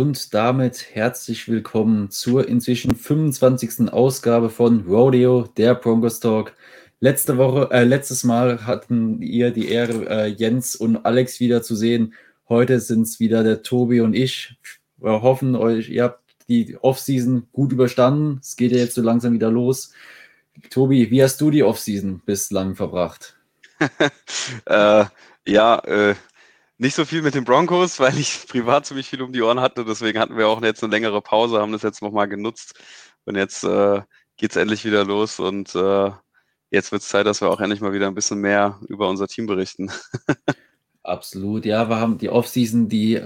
Und damit herzlich willkommen zur inzwischen 25. Ausgabe von Rodeo, der Broncos Talk. Letzte Woche, äh, letztes Mal hatten ihr die Ehre, äh, Jens und Alex wieder zu sehen. Heute sind es wieder der Tobi und ich. Wir hoffen, euch, ihr habt die Offseason gut überstanden. Es geht ja jetzt so langsam wieder los. Tobi, wie hast du die Offseason bislang verbracht? äh, ja, äh, nicht so viel mit den Broncos, weil ich privat ziemlich viel um die Ohren hatte. Deswegen hatten wir auch jetzt eine längere Pause, haben das jetzt nochmal genutzt. Und jetzt äh, geht es endlich wieder los. Und äh, jetzt wird es Zeit, dass wir auch endlich mal wieder ein bisschen mehr über unser Team berichten. Absolut, ja, wir haben die Offseason, die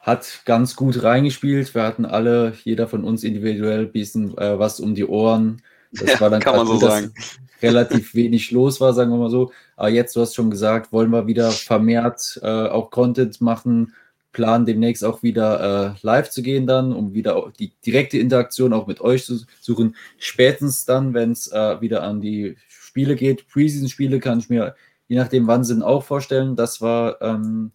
hat ganz gut reingespielt. Wir hatten alle, jeder von uns individuell ein bisschen äh, was um die Ohren. Das ja, war dann kann man so sagen relativ wenig los war, sagen wir mal so. Aber jetzt, du hast schon gesagt, wollen wir wieder vermehrt äh, auch Content machen, planen demnächst auch wieder äh, live zu gehen dann, um wieder die direkte Interaktion auch mit euch zu suchen. Spätestens dann, wenn es äh, wieder an die Spiele geht, Preseason-Spiele kann ich mir, je nachdem wann sind, auch vorstellen, dass wir ähm,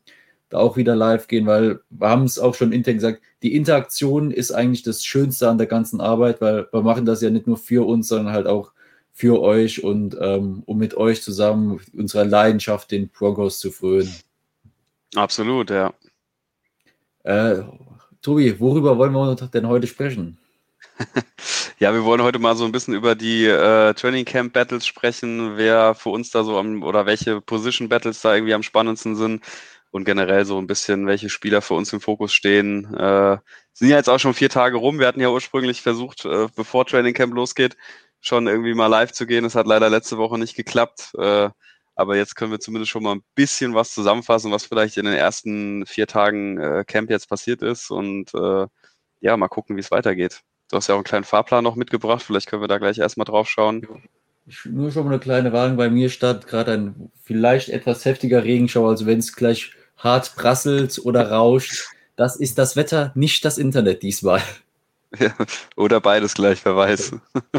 da auch wieder live gehen, weil wir haben es auch schon intern gesagt, die Interaktion ist eigentlich das Schönste an der ganzen Arbeit, weil wir machen das ja nicht nur für uns, sondern halt auch für euch und um, um mit euch zusammen unserer Leidenschaft den Broncos zu frönen. Absolut, ja. Äh, Tobi, worüber wollen wir denn heute sprechen? ja, wir wollen heute mal so ein bisschen über die äh, Training Camp Battles sprechen, wer für uns da so am oder welche Position Battles da irgendwie am spannendsten sind und generell so ein bisschen, welche Spieler für uns im Fokus stehen. Äh, sind ja jetzt auch schon vier Tage rum. Wir hatten ja ursprünglich versucht, äh, bevor Training Camp losgeht, schon irgendwie mal live zu gehen. Es hat leider letzte Woche nicht geklappt. Äh, aber jetzt können wir zumindest schon mal ein bisschen was zusammenfassen, was vielleicht in den ersten vier Tagen äh, Camp jetzt passiert ist. Und äh, ja, mal gucken, wie es weitergeht. Du hast ja auch einen kleinen Fahrplan noch mitgebracht. Vielleicht können wir da gleich erstmal drauf schauen. Nur schon mal eine kleine Warnung. Bei mir stand gerade ein vielleicht etwas heftiger Regenschauer. Also wenn es gleich hart prasselt oder rauscht, das ist das Wetter, nicht das Internet diesmal. Ja, oder beides gleich, wer weiß.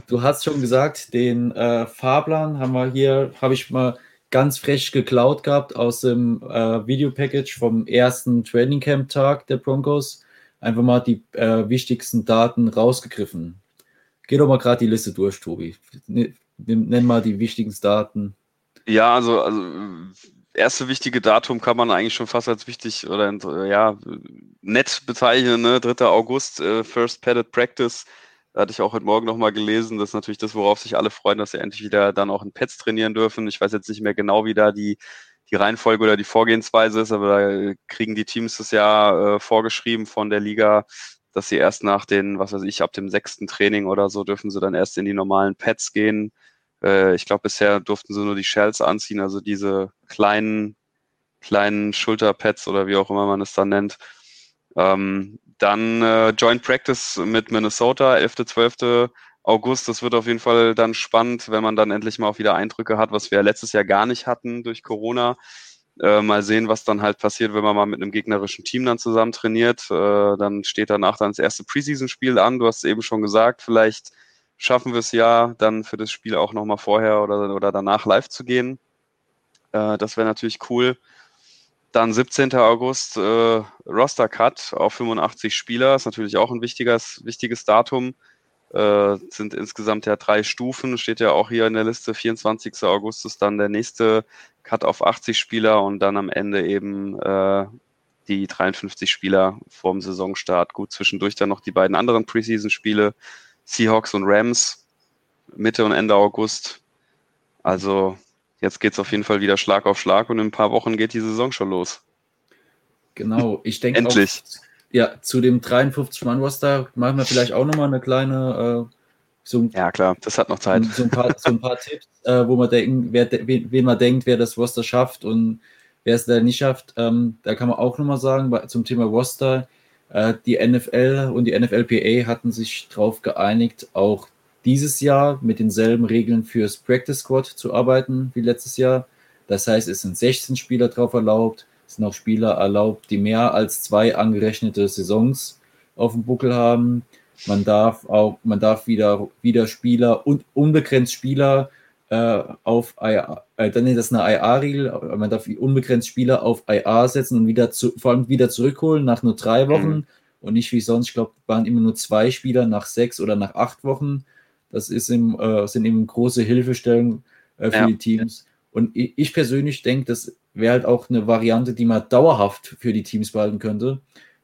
Du hast schon gesagt, den äh, Fahrplan haben wir hier, habe ich mal ganz frech geklaut gehabt aus dem äh, Videopackage vom ersten Training Camp Tag der Broncos. Einfach mal die äh, wichtigsten Daten rausgegriffen. Geh doch mal gerade die Liste durch, Tobi. Nenn mal die wichtigsten Daten. Ja, also, also erste wichtige Datum kann man eigentlich schon fast als wichtig oder ja, nett bezeichnen, ne? 3. August, äh, First Padded Practice. Da hatte ich auch heute Morgen nochmal gelesen. Das ist natürlich das, worauf sich alle freuen, dass sie endlich wieder dann auch in Pets trainieren dürfen. Ich weiß jetzt nicht mehr genau, wie da die, die Reihenfolge oder die Vorgehensweise ist, aber da kriegen die Teams das ja äh, vorgeschrieben von der Liga, dass sie erst nach den, was weiß ich, ab dem sechsten Training oder so dürfen sie dann erst in die normalen Pets gehen. Äh, ich glaube, bisher durften sie nur die Shells anziehen, also diese kleinen, kleinen Schulterpads oder wie auch immer man es dann nennt. Ähm, dann äh, Joint Practice mit Minnesota, 11., 12. August. Das wird auf jeden Fall dann spannend, wenn man dann endlich mal auch wieder Eindrücke hat, was wir letztes Jahr gar nicht hatten durch Corona. Äh, mal sehen, was dann halt passiert, wenn man mal mit einem gegnerischen Team dann zusammen trainiert. Äh, dann steht danach dann das erste Preseason-Spiel an. Du hast es eben schon gesagt, vielleicht schaffen wir es ja, dann für das Spiel auch nochmal vorher oder, oder danach live zu gehen. Äh, das wäre natürlich cool. Dann 17. August äh, Roster Cut auf 85 Spieler, ist natürlich auch ein wichtiges, wichtiges Datum. Äh, sind insgesamt ja drei Stufen, steht ja auch hier in der Liste. 24. August ist dann der nächste Cut auf 80 Spieler und dann am Ende eben äh, die 53 Spieler vorm Saisonstart. Gut, zwischendurch dann noch die beiden anderen Preseason-Spiele. Seahawks und Rams Mitte und Ende August. Also jetzt geht es auf jeden Fall wieder Schlag auf Schlag und in ein paar Wochen geht die Saison schon los. Genau, ich denke Endlich. Auch, ja, zu dem 53-Mann-Roster machen wir vielleicht auch nochmal eine kleine. Äh, so ein, ja, klar, das hat noch Zeit. So ein paar, so ein paar Tipps, äh, wo man denken, wer, wen, wen, man denkt, wer das Roster schafft und wer es da nicht schafft. Ähm, da kann man auch nochmal sagen, bei, zum Thema Roster die NFL und die NFLPA hatten sich darauf geeinigt, auch dieses Jahr mit denselben Regeln fürs Practice Squad zu arbeiten wie letztes Jahr. Das heißt, es sind 16 Spieler drauf erlaubt. Es sind auch Spieler erlaubt, die mehr als zwei angerechnete Saisons auf dem Buckel haben. Man darf auch, man darf wieder, wieder Spieler und unbegrenzt Spieler äh, auf IA, äh, dann ist das eine IA-Regel, man darf unbegrenzt Spieler auf IA setzen und wieder zu, vor allem wieder zurückholen nach nur drei mhm. Wochen. Mhm. und nicht wie sonst. Ich glaube, waren immer nur zwei Spieler nach sechs oder nach acht Wochen. Das ist im, äh, sind eben große Hilfestellungen äh, für ja. die Teams. Und ich, ich persönlich denke, das wäre halt auch eine Variante, die man dauerhaft für die Teams behalten könnte.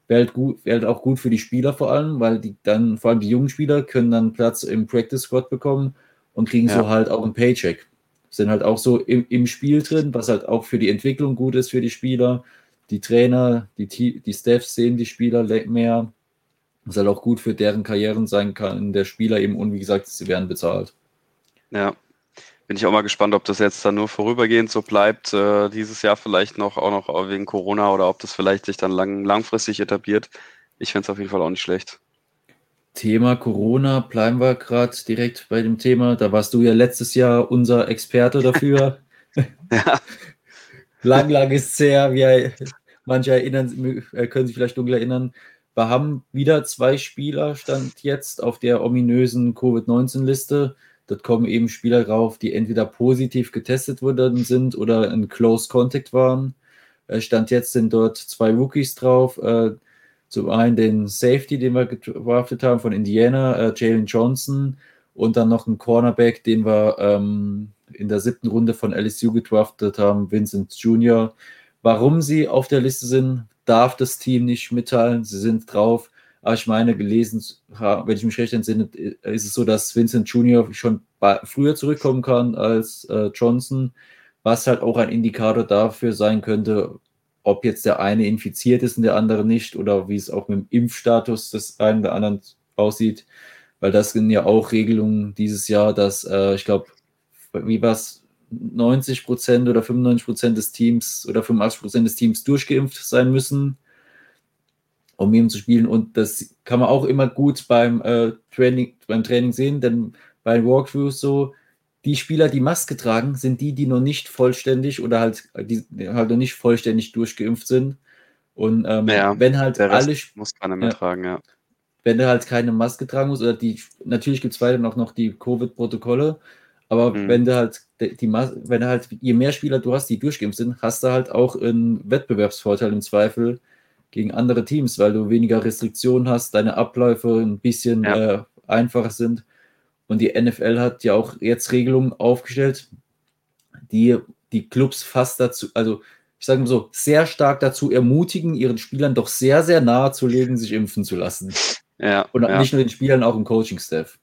Wäre halt, gut, wäre halt auch gut für die Spieler vor allem, weil die dann, vor allem die jungen Spieler, können dann Platz im Practice Squad bekommen und kriegen ja. so halt auch einen Paycheck. Sind halt auch so im, im Spiel drin, was halt auch für die Entwicklung gut ist für die Spieler. Die Trainer, die, die Staffs sehen die Spieler mehr, was halt auch gut für deren Karrieren sein kann, der Spieler eben und wie gesagt, sie werden bezahlt. Ja, bin ich auch mal gespannt, ob das jetzt dann nur vorübergehend so bleibt, äh, dieses Jahr vielleicht noch, auch noch wegen Corona oder ob das vielleicht sich dann lang, langfristig etabliert. Ich fände es auf jeden Fall auch nicht schlecht. Thema Corona, bleiben wir gerade direkt bei dem Thema. Da warst du ja letztes Jahr unser Experte dafür. ja. lang, lang ist es her. Wir, manche erinnern, äh, können sich vielleicht dunkel erinnern. Wir haben wieder zwei Spieler, stand jetzt auf der ominösen Covid-19-Liste. Dort kommen eben Spieler rauf, die entweder positiv getestet worden sind oder in Close Contact waren. Äh, stand jetzt sind dort zwei Rookies drauf. Äh, zum einen den Safety, den wir gedraftet haben von Indiana, äh, Jalen Johnson, und dann noch ein Cornerback, den wir ähm, in der siebten Runde von LSU gedraftet haben, Vincent Jr. Warum sie auf der Liste sind, darf das Team nicht mitteilen. Sie sind drauf. Aber ich meine, gelesen, wenn ich mich recht entsinne, ist es so, dass Vincent Jr. schon früher zurückkommen kann als äh, Johnson, was halt auch ein Indikator dafür sein könnte, ob jetzt der eine infiziert ist und der andere nicht oder wie es auch mit dem Impfstatus des einen oder anderen aussieht. Weil das sind ja auch Regelungen dieses Jahr, dass äh, ich glaube, wie war es, 90 Prozent oder 95 Prozent des Teams oder 85 Prozent des Teams durchgeimpft sein müssen um eben zu spielen. Und das kann man auch immer gut beim, äh, Training, beim Training sehen, denn bei Walkthroughs so, die Spieler, die Maske tragen, sind die, die noch nicht vollständig oder halt, die halt noch nicht vollständig durchgeimpft sind. Und ähm, ja, wenn halt alle. Muss keiner mehr ja, tragen, ja. Wenn du halt keine Maske tragen musst, oder die, natürlich gibt es weiter auch noch die Covid-Protokolle, aber mhm. wenn du halt die wenn du halt, je mehr Spieler du hast, die durchgeimpft sind, hast du halt auch einen Wettbewerbsvorteil im Zweifel, gegen andere Teams, weil du weniger Restriktionen hast, deine Abläufe ein bisschen ja. äh, einfacher sind. Und die NFL hat ja auch jetzt Regelungen aufgestellt, die die Clubs fast dazu, also ich sage mal so, sehr stark dazu ermutigen, ihren Spielern doch sehr, sehr nahe zu legen, sich impfen zu lassen. Ja, Und ja. nicht nur den Spielern, auch im Coaching-Staff.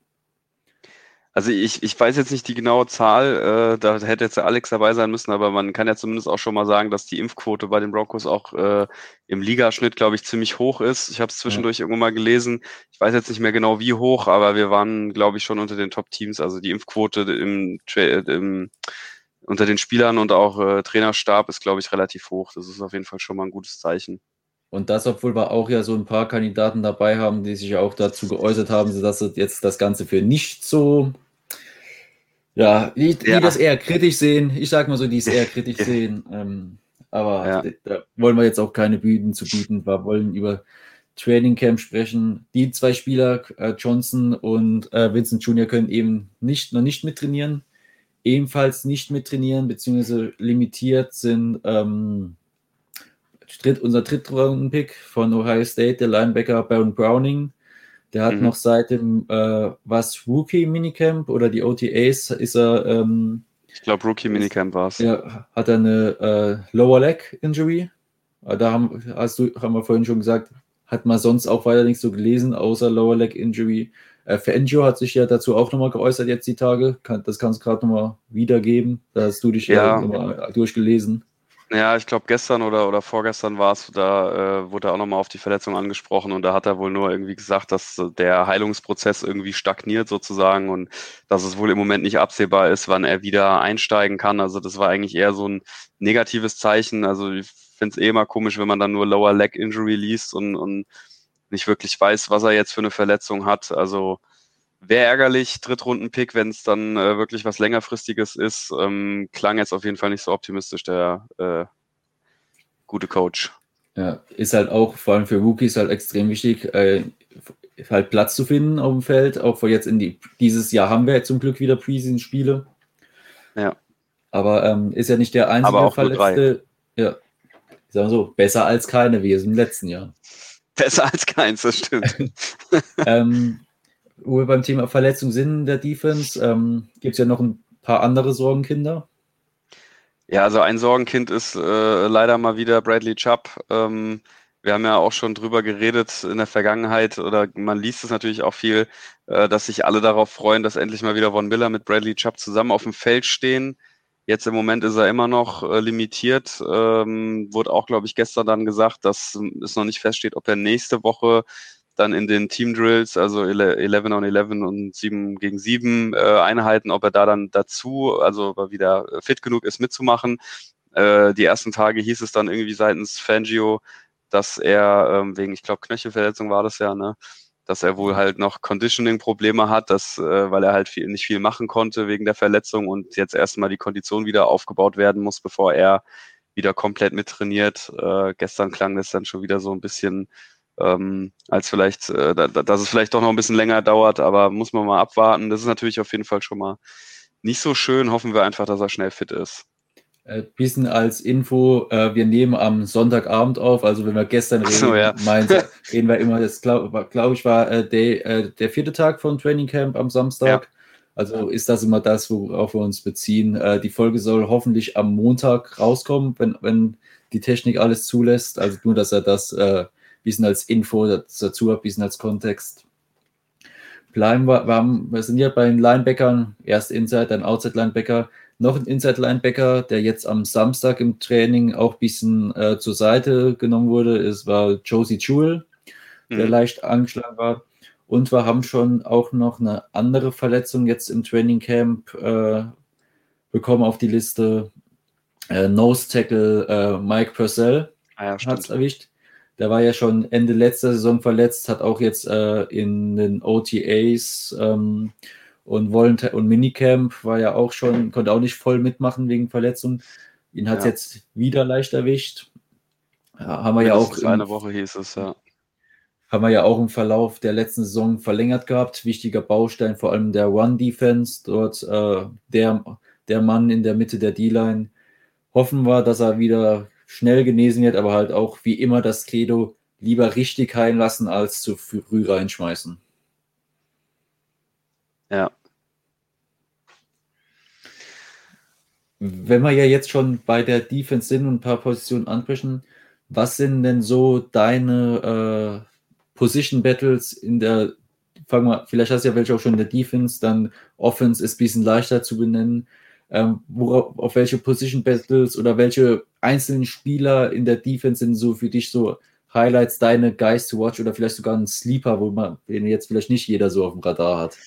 Also ich, ich weiß jetzt nicht die genaue Zahl, äh, da hätte jetzt der Alex dabei sein müssen, aber man kann ja zumindest auch schon mal sagen, dass die Impfquote bei den Broncos auch äh, im Ligaschnitt, glaube ich, ziemlich hoch ist. Ich habe es zwischendurch ja. irgendwo mal gelesen. Ich weiß jetzt nicht mehr genau wie hoch, aber wir waren, glaube ich, schon unter den Top-Teams. Also die Impfquote im, im, unter den Spielern und auch äh, Trainerstab ist, glaube ich, relativ hoch. Das ist auf jeden Fall schon mal ein gutes Zeichen. Und das, obwohl wir auch ja so ein paar Kandidaten dabei haben, die sich auch dazu geäußert haben, dass sie jetzt das Ganze für nicht so, ja, die, die ja. das eher kritisch sehen. Ich sag mal so, die es eher kritisch sehen. Ähm, aber ja. da wollen wir jetzt auch keine Bühnen zu bieten. Wir wollen über Training Camp sprechen. Die zwei Spieler, äh, Johnson und äh, Vincent Jr., können eben nicht, noch nicht mittrainieren. Ebenfalls nicht mittrainieren, beziehungsweise limitiert sind ähm, dritt, unser Drittrunden-Pick von Ohio State, der Linebacker Baron Browning. Der hat mhm. noch seit dem äh, was Rookie-Minicamp oder die OTAs ist er. Ähm, ich glaube, Rookie-Minicamp war es. Ja, hat er eine äh, Lower Leg Injury. Äh, da haben, hast du, haben wir vorhin schon gesagt, hat man sonst auch weiter nichts so gelesen, außer Lower Leg Injury. Äh, Fangio hat sich ja dazu auch nochmal geäußert jetzt die Tage. Kann, das kannst du gerade nochmal wiedergeben. Da hast du dich ja, ja nochmal durchgelesen. Ja, ich glaube gestern oder, oder vorgestern war es, da äh, wurde er auch nochmal auf die Verletzung angesprochen und da hat er wohl nur irgendwie gesagt, dass der Heilungsprozess irgendwie stagniert sozusagen und dass es wohl im Moment nicht absehbar ist, wann er wieder einsteigen kann. Also das war eigentlich eher so ein negatives Zeichen. Also ich finde es eh immer komisch, wenn man dann nur Lower Leg Injury liest und, und nicht wirklich weiß, was er jetzt für eine Verletzung hat. Also Wäre ärgerlich, Drittrunden-Pick, wenn es dann äh, wirklich was längerfristiges ist. Ähm, klang jetzt auf jeden Fall nicht so optimistisch, der äh, gute Coach. Ja, ist halt auch vor allem für Rookies halt extrem wichtig, äh, halt Platz zu finden auf dem Feld. Auch vor jetzt in die, dieses Jahr haben wir zum Glück wieder Preseason-Spiele. Ja. Aber ähm, ist ja nicht der einzige Aber auch Verletzte. Ja, sagen wir so, besser als keine, wie es im letzten Jahr. Besser als keins, das stimmt. ähm, wo wir beim Thema Verletzung sind in der Defense, ähm, gibt es ja noch ein paar andere Sorgenkinder. Ja, also ein Sorgenkind ist äh, leider mal wieder Bradley Chubb. Ähm, wir haben ja auch schon drüber geredet in der Vergangenheit oder man liest es natürlich auch viel, äh, dass sich alle darauf freuen, dass endlich mal wieder Von Miller mit Bradley Chubb zusammen auf dem Feld stehen. Jetzt im Moment ist er immer noch äh, limitiert. Ähm, wurde auch, glaube ich, gestern dann gesagt, dass es noch nicht feststeht, ob er nächste Woche dann in den Team Drills, also 11 on 11 und 7 gegen 7 äh, Einheiten, ob er da dann dazu, also ob er wieder fit genug ist mitzumachen. Äh, die ersten Tage hieß es dann irgendwie seitens Fangio, dass er ähm, wegen, ich glaube, Knöchelverletzung war das ja, ne, dass er wohl halt noch Conditioning-Probleme hat, dass, äh, weil er halt viel, nicht viel machen konnte wegen der Verletzung und jetzt erstmal die Kondition wieder aufgebaut werden muss, bevor er wieder komplett mittrainiert. Äh, gestern klang das dann schon wieder so ein bisschen ähm, als vielleicht, äh, da, dass es vielleicht doch noch ein bisschen länger dauert, aber muss man mal abwarten. Das ist natürlich auf jeden Fall schon mal nicht so schön. Hoffen wir einfach, dass er schnell fit ist. Äh, bisschen als Info, äh, wir nehmen am Sonntagabend auf, also wenn wir gestern reden, so, ja. meinen, reden wir immer, das glaube glaub ich war äh, der, äh, der vierte Tag von Training Camp am Samstag. Ja. Also ist das immer das, worauf wir uns beziehen. Äh, die Folge soll hoffentlich am Montag rauskommen, wenn, wenn die Technik alles zulässt. Also nur, dass er das äh, bisschen als Info dazu hat, bisschen als Kontext. Bleiben wir, wir, haben, wir sind ja bei den Linebackern, erst Inside, dann Outside Linebacker, noch ein Inside Linebacker, der jetzt am Samstag im Training auch ein bisschen äh, zur Seite genommen wurde. Es war Josie Jewell, der mhm. leicht angeschlagen war. Und wir haben schon auch noch eine andere Verletzung jetzt im Training Camp äh, bekommen auf die Liste. Äh, Nose Tackle äh, Mike Purcell ah ja, hat es erwischt. Der war ja schon Ende letzter Saison verletzt, hat auch jetzt äh, in den OTAs ähm, und Volunteer und Minicamp war ja auch schon, konnte auch nicht voll mitmachen wegen Verletzung. Ihn hat es ja. jetzt wieder leicht erwischt. Ja, haben wir ja auch. Eine Woche hieß es, ja. Haben wir ja auch im Verlauf der letzten Saison verlängert gehabt. Wichtiger Baustein, vor allem der One-Defense. Dort äh, der, der Mann in der Mitte der D-Line. Hoffen wir, dass er wieder schnell genesen wird, aber halt auch wie immer das Credo lieber richtig heilen lassen, als zu früh reinschmeißen. Ja. Wenn wir ja jetzt schon bei der Defense sind und ein paar Positionen ansprechen, was sind denn so deine äh, Position Battles in der, fangen wir, vielleicht hast du ja welche auch schon in der Defense, dann Offense ist ein bisschen leichter zu benennen ähm, worauf, auf welche Position Battles oder welche einzelnen Spieler in der Defense sind so für dich so Highlights, deine Guys to watch oder vielleicht sogar ein Sleeper, wo man den jetzt vielleicht nicht jeder so auf dem Radar hat?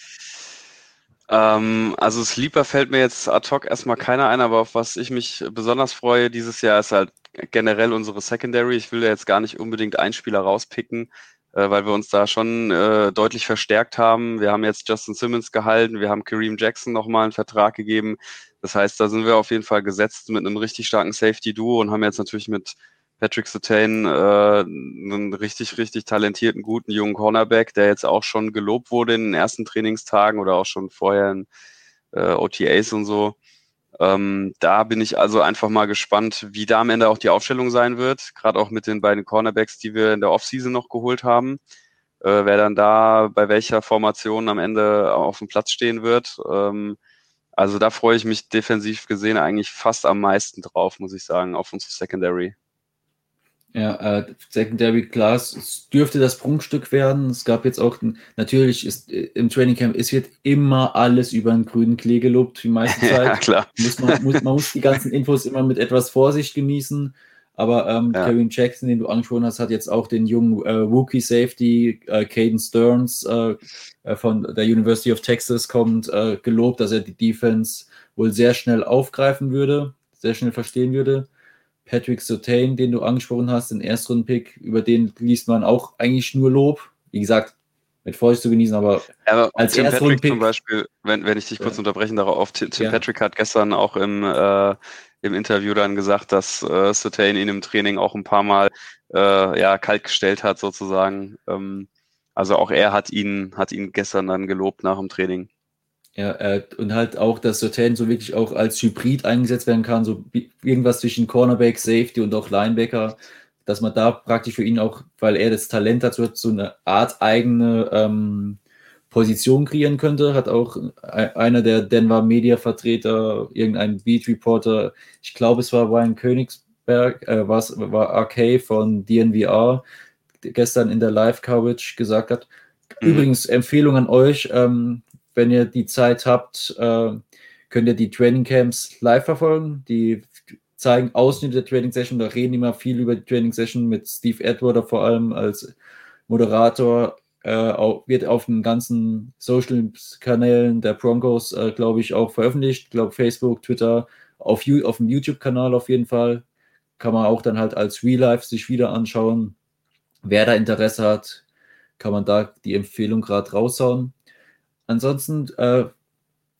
Ähm, also Sleeper fällt mir jetzt ad hoc erstmal keiner ein, aber auf was ich mich besonders freue dieses Jahr ist halt generell unsere Secondary. Ich will ja jetzt gar nicht unbedingt einen Spieler rauspicken, äh, weil wir uns da schon äh, deutlich verstärkt haben. Wir haben jetzt Justin Simmons gehalten, wir haben Kareem Jackson nochmal einen Vertrag gegeben. Das heißt, da sind wir auf jeden Fall gesetzt mit einem richtig starken Safety-Duo und haben jetzt natürlich mit Patrick Sutain äh, einen richtig, richtig talentierten, guten jungen Cornerback, der jetzt auch schon gelobt wurde in den ersten Trainingstagen oder auch schon vorher in äh, OTAs und so. Ähm, da bin ich also einfach mal gespannt, wie da am Ende auch die Aufstellung sein wird, gerade auch mit den beiden Cornerbacks, die wir in der Offseason noch geholt haben. Äh, wer dann da bei welcher Formation am Ende auf dem Platz stehen wird. Ähm, also da freue ich mich defensiv gesehen eigentlich fast am meisten drauf, muss ich sagen, auf unsere Secondary. Ja, äh, Secondary Class dürfte das Prunkstück werden. Es gab jetzt auch, natürlich ist äh, im Training Camp, es wird immer alles über einen grünen Klee gelobt, die meiste Zeit. ja, klar. Muss man, muss, man muss die ganzen Infos immer mit etwas Vorsicht genießen. Aber ähm, ja. Kevin Jackson, den du angesprochen hast, hat jetzt auch den jungen äh, Rookie Safety, äh, Caden Stearns äh, äh, von der University of Texas, kommt, äh, gelobt, dass er die Defense wohl sehr schnell aufgreifen würde, sehr schnell verstehen würde. Patrick Sotain, den du angesprochen hast, den Erstrunden-Pick, über den liest man auch eigentlich nur Lob. Wie gesagt, mit Vorsicht zu genießen, aber, aber als Tim Patrick zum Beispiel, wenn, wenn ich dich kurz ja. unterbrechen darauf, Tim, Tim ja. Patrick hat gestern auch im äh, im Interview dann gesagt, dass äh, Sutain ihn im Training auch ein paar Mal äh, ja, kalt gestellt hat, sozusagen. Ähm, also auch er hat ihn, hat ihn gestern dann gelobt nach dem Training. Ja, äh, und halt auch, dass Sotain so wirklich auch als Hybrid eingesetzt werden kann, so irgendwas zwischen Cornerback, Safety und auch Linebacker. dass man da praktisch für ihn auch, weil er das Talent hat, so eine Art eigene ähm, Position kreieren könnte. Hat auch einer der Denver Media-Vertreter, irgendein Beat-Reporter, ich glaube, es war Ryan Königsberg, äh, was war RK von DNVR, gestern in der Live-Coverage gesagt hat. Mhm. Übrigens, Empfehlung an euch, ähm, wenn ihr die Zeit habt, äh, könnt ihr die Training Camps live verfolgen. Die zeigen Ausschnitte der Training Session, da reden immer viel über die Training Session mit Steve Edward vor allem als Moderator. Äh, wird auf den ganzen Social-Kanälen der Broncos, äh, glaube ich, auch veröffentlicht. Ich glaube, Facebook, Twitter, auf, auf dem YouTube-Kanal auf jeden Fall. Kann man auch dann halt als Real Life sich wieder anschauen. Wer da Interesse hat, kann man da die Empfehlung gerade raushauen. Ansonsten, äh,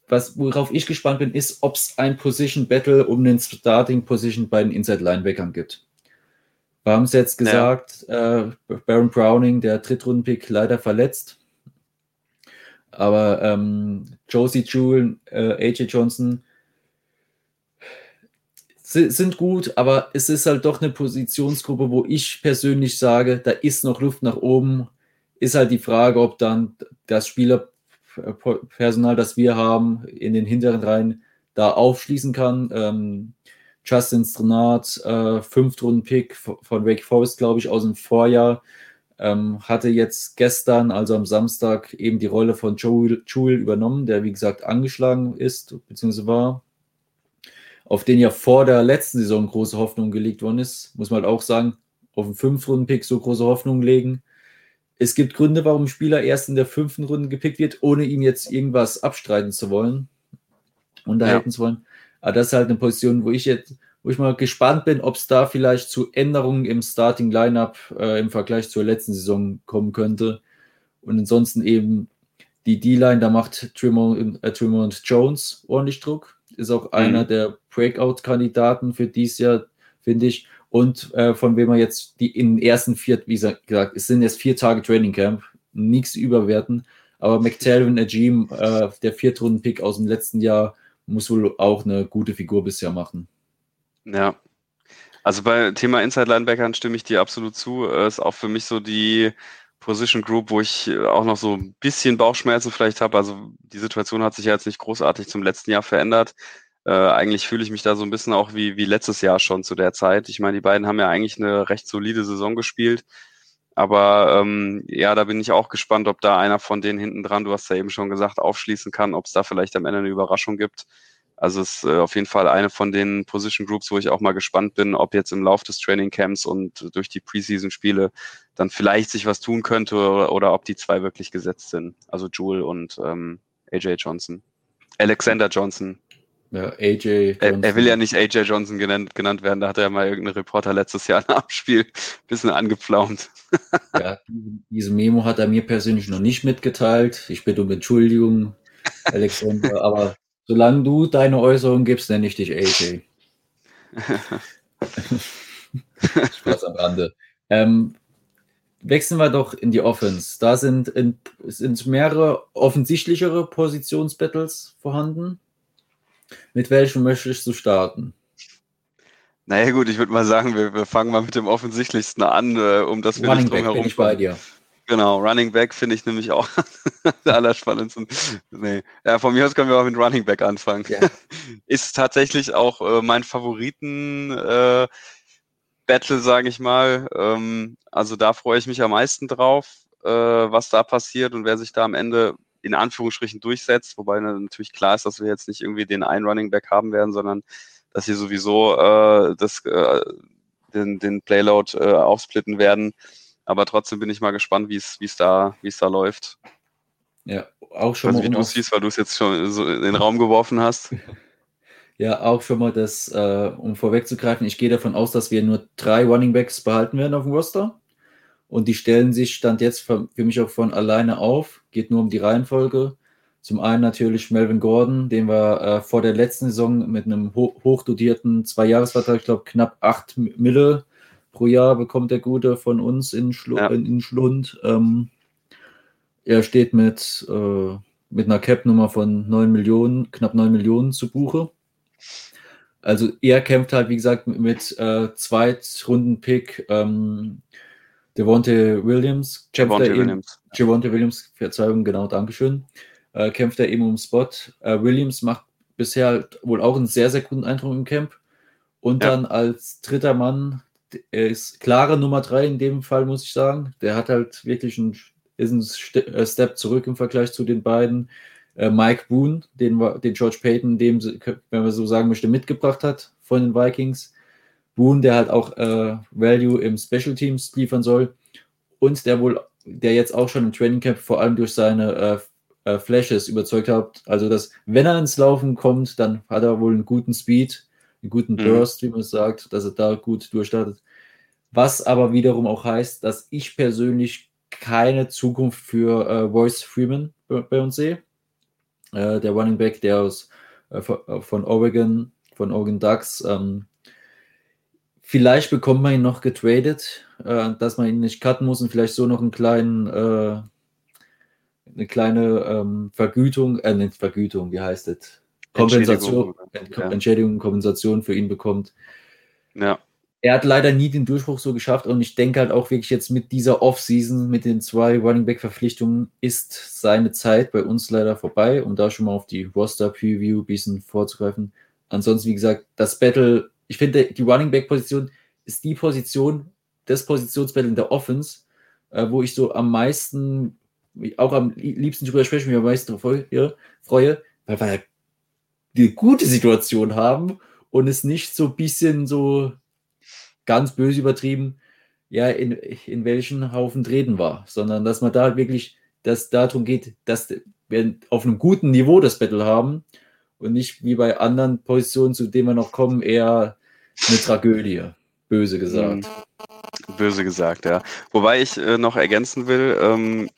was, worauf ich gespannt bin, ist, ob es ein Position Battle um den Starting Position bei den Inside Linebackern gibt. Wir haben es jetzt gesagt, ja. äh, Baron Browning, der Drittrunden-Pick, leider verletzt. Aber ähm, Josie Jewell, äh, AJ Johnson sind gut, aber es ist halt doch eine Positionsgruppe, wo ich persönlich sage, da ist noch Luft nach oben. Ist halt die Frage, ob dann das Spieler Personal, das wir haben, in den hinteren Reihen da aufschließen kann. Ähm, Justin Strenard, äh, Fünftrunden-Pick von Wake Forest, glaube ich, aus dem Vorjahr, ähm, hatte jetzt gestern, also am Samstag, eben die Rolle von Joel, Joel übernommen, der wie gesagt angeschlagen ist, beziehungsweise war, auf den ja vor der letzten Saison große Hoffnung gelegt worden ist. Muss man halt auch sagen, auf einen Fünftrunden-Pick so große Hoffnung legen es gibt Gründe, warum ein Spieler erst in der fünften Runde gepickt wird, ohne ihm jetzt irgendwas abstreiten zu wollen, unterhalten ja. zu wollen. Aber das ist halt eine Position, wo ich jetzt, wo ich mal gespannt bin, ob es da vielleicht zu Änderungen im Starting Lineup äh, im Vergleich zur letzten Saison kommen könnte. Und ansonsten eben die D-Line, da macht Tremont, äh, Tremont Jones ordentlich Druck. Ist auch mhm. einer der Breakout-Kandidaten für dieses Jahr, finde ich und äh, von wem er jetzt die in den ersten vier, wie gesagt, es sind jetzt vier Tage Training Camp, nichts überwerten. Aber McTelvin Ajim, äh, der Viertrunden-Pick aus dem letzten Jahr, muss wohl auch eine gute Figur bisher machen. Ja. Also bei Thema Inside Linebackern stimme ich dir absolut zu. Äh, ist auch für mich so die Position Group, wo ich äh, auch noch so ein bisschen Bauchschmerzen vielleicht habe. Also die Situation hat sich ja jetzt nicht großartig zum letzten Jahr verändert. Äh, eigentlich fühle ich mich da so ein bisschen auch wie, wie letztes Jahr schon zu der Zeit. Ich meine, die beiden haben ja eigentlich eine recht solide Saison gespielt. Aber ähm, ja, da bin ich auch gespannt, ob da einer von denen hinten dran, du hast ja eben schon gesagt, aufschließen kann, ob es da vielleicht am Ende eine Überraschung gibt. Also es ist äh, auf jeden Fall eine von den Position Groups, wo ich auch mal gespannt bin, ob jetzt im Lauf des Training Camps und durch die Preseason-Spiele dann vielleicht sich was tun könnte oder, oder, ob die zwei wirklich gesetzt sind. Also Jewel und ähm, AJ Johnson. Alexander Johnson, ja, AJ. Er, er, will ja nicht AJ Johnson genannt, genannt werden. Da hat er ja mal irgendein Reporter letztes Jahr nach Abspiel ein bisschen angepflaumt. ja, diese Memo hat er mir persönlich noch nicht mitgeteilt. Ich bitte um Entschuldigung, Alexander. aber solange du deine Äußerung gibst, nenne ich dich AJ. Spaß am Rande. Ähm, wechseln wir doch in die Offense. Da sind, in, sind mehrere offensichtlichere Positionsbattles vorhanden. Mit welchem möchtest du starten? Naja gut, ich würde mal sagen, wir, wir, fangen mal mit dem offensichtlichsten an, äh, um das wir Running nicht drum Back herum bei dir. Genau, Running Back finde ich nämlich auch der allerspannendsten. Nee. Ja, von mir aus können wir auch mit Running Back anfangen. Ja. Ist tatsächlich auch äh, mein Favoriten äh, Battle, sage ich mal. Ähm, also da freue ich mich am meisten drauf, äh, was da passiert und wer sich da am Ende in Anführungsstrichen durchsetzt, wobei natürlich klar ist, dass wir jetzt nicht irgendwie den einen Running Back haben werden, sondern dass sie sowieso äh, das, äh, den, den Playload äh, aufsplitten werden. Aber trotzdem bin ich mal gespannt, wie es da, es da läuft. Ja, auch schon also, mal. Wie du es siehst, weil du es jetzt schon so in den Raum geworfen hast. Ja, auch schon mal das, äh, um vorwegzugreifen, ich gehe davon aus, dass wir nur drei Running Backs behalten werden auf dem Roster. Und die stellen sich Stand jetzt für, für mich auch von alleine auf. Geht nur um die Reihenfolge. Zum einen natürlich Melvin Gordon, den wir äh, vor der letzten Saison mit einem ho hochdotierten Zweijahresvertrag, ich glaube knapp 8 Mille pro Jahr bekommt der Gute von uns in, Schlu ja. in, Schlund. Ähm, er steht mit, äh, mit einer Cap-Nummer von 9 Millionen, knapp 9 Millionen zu Buche. Also er kämpft halt, wie gesagt, mit äh, Zweitrunden-Pick ähm, Devonte Williams. Javonte Williams. Javonte Williams, Verzeihung, genau, Dankeschön. Äh, kämpft er eben um Spot. Äh, Williams macht bisher halt wohl auch einen sehr, sehr guten Eindruck im Camp. Und ja. dann als dritter Mann, er ist klare Nummer drei in dem Fall, muss ich sagen. Der hat halt wirklich einen, ist ein äh, Step zurück im Vergleich zu den beiden. Äh, Mike Boone, den, den George Payton, dem, wenn man so sagen möchte, mitgebracht hat von den Vikings. Boone, der halt auch äh, Value im Special Teams liefern soll. Und der wohl, der jetzt auch schon im Training Camp vor allem durch seine äh, äh, Flashes überzeugt hat. Also, dass wenn er ins Laufen kommt, dann hat er wohl einen guten Speed, einen guten mhm. Burst, mhm. wie man sagt, dass er da gut durchstartet. Was aber wiederum auch heißt, dass ich persönlich keine Zukunft für äh, Royce Freeman bei, bei uns sehe. Äh, der Running Back, der aus äh, äh von Oregon, von Oregon Ducks, ähm, vielleicht bekommt man ihn noch getradet, äh, dass man ihn nicht cutten muss und vielleicht so noch einen kleinen äh, eine kleine ähm, Vergütung, äh, nicht Vergütung, wie heißt es? Kompensation, Entschädigung. Entschädigung, Kompensation für ihn bekommt. Ja. Er hat leider nie den Durchbruch so geschafft und ich denke halt auch wirklich jetzt mit dieser Offseason, mit den zwei Running Back Verpflichtungen, ist seine Zeit bei uns leider vorbei, um da schon mal auf die Roster Preview ein bisschen vorzugreifen. Ansonsten, wie gesagt, das Battle, ich finde, die Running Back Position ist die Position, das Positionsbattle in der Offense, äh, wo ich so am meisten auch am liebsten drüber sprechen, wie am meisten freue, freue weil wir eine gute Situation haben und es nicht so ein bisschen so ganz böse übertrieben, ja, in, in welchen Haufen treten war, sondern dass man da wirklich, dass darum geht, dass wir auf einem guten Niveau das Battle haben und nicht wie bei anderen Positionen, zu denen wir noch kommen, eher eine Tragödie, böse gesagt. Mhm. Böse gesagt, ja. Wobei ich äh, noch ergänzen will, ähm,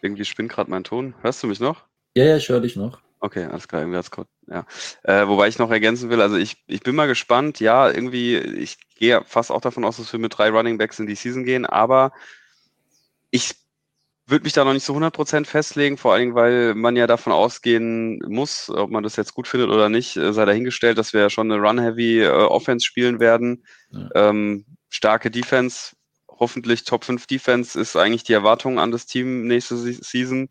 irgendwie spinnt gerade mein Ton. Hörst du mich noch? Ja, ja, ich höre dich noch. Okay, alles klar, irgendwie hat's kurz, ja. Äh, wobei ich noch ergänzen will, also ich, ich bin mal gespannt, ja, irgendwie, ich gehe fast auch davon aus, dass wir mit drei Running Backs in die Season gehen, aber ich würde mich da noch nicht so 100% festlegen, vor allem, weil man ja davon ausgehen muss, ob man das jetzt gut findet oder nicht, äh, sei dahingestellt, dass wir ja schon eine Run-Heavy äh, spielen werden. Ja. Ähm, starke Defense hoffentlich Top 5 Defense ist eigentlich die Erwartung an das Team nächste Season.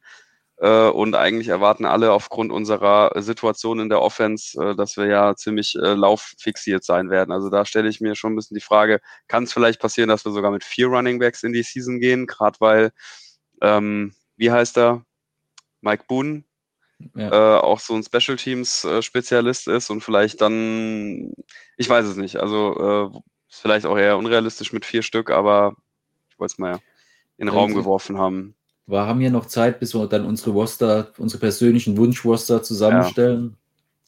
Äh, und eigentlich erwarten alle aufgrund unserer Situation in der Offense, äh, dass wir ja ziemlich äh, lauffixiert sein werden. Also da stelle ich mir schon ein bisschen die Frage, kann es vielleicht passieren, dass wir sogar mit vier Running Backs in die Season gehen, gerade weil, ähm, wie heißt er? Mike Boone, ja. äh, auch so ein Special Teams äh, Spezialist ist und vielleicht dann, ich weiß es nicht, also äh, ist vielleicht auch eher unrealistisch mit vier Stück, aber ich wollte es mal in den Raum geworfen haben. Wir haben ja noch Zeit, bis wir dann unsere Roster, unsere persönlichen Wunsch-Roster zusammenstellen.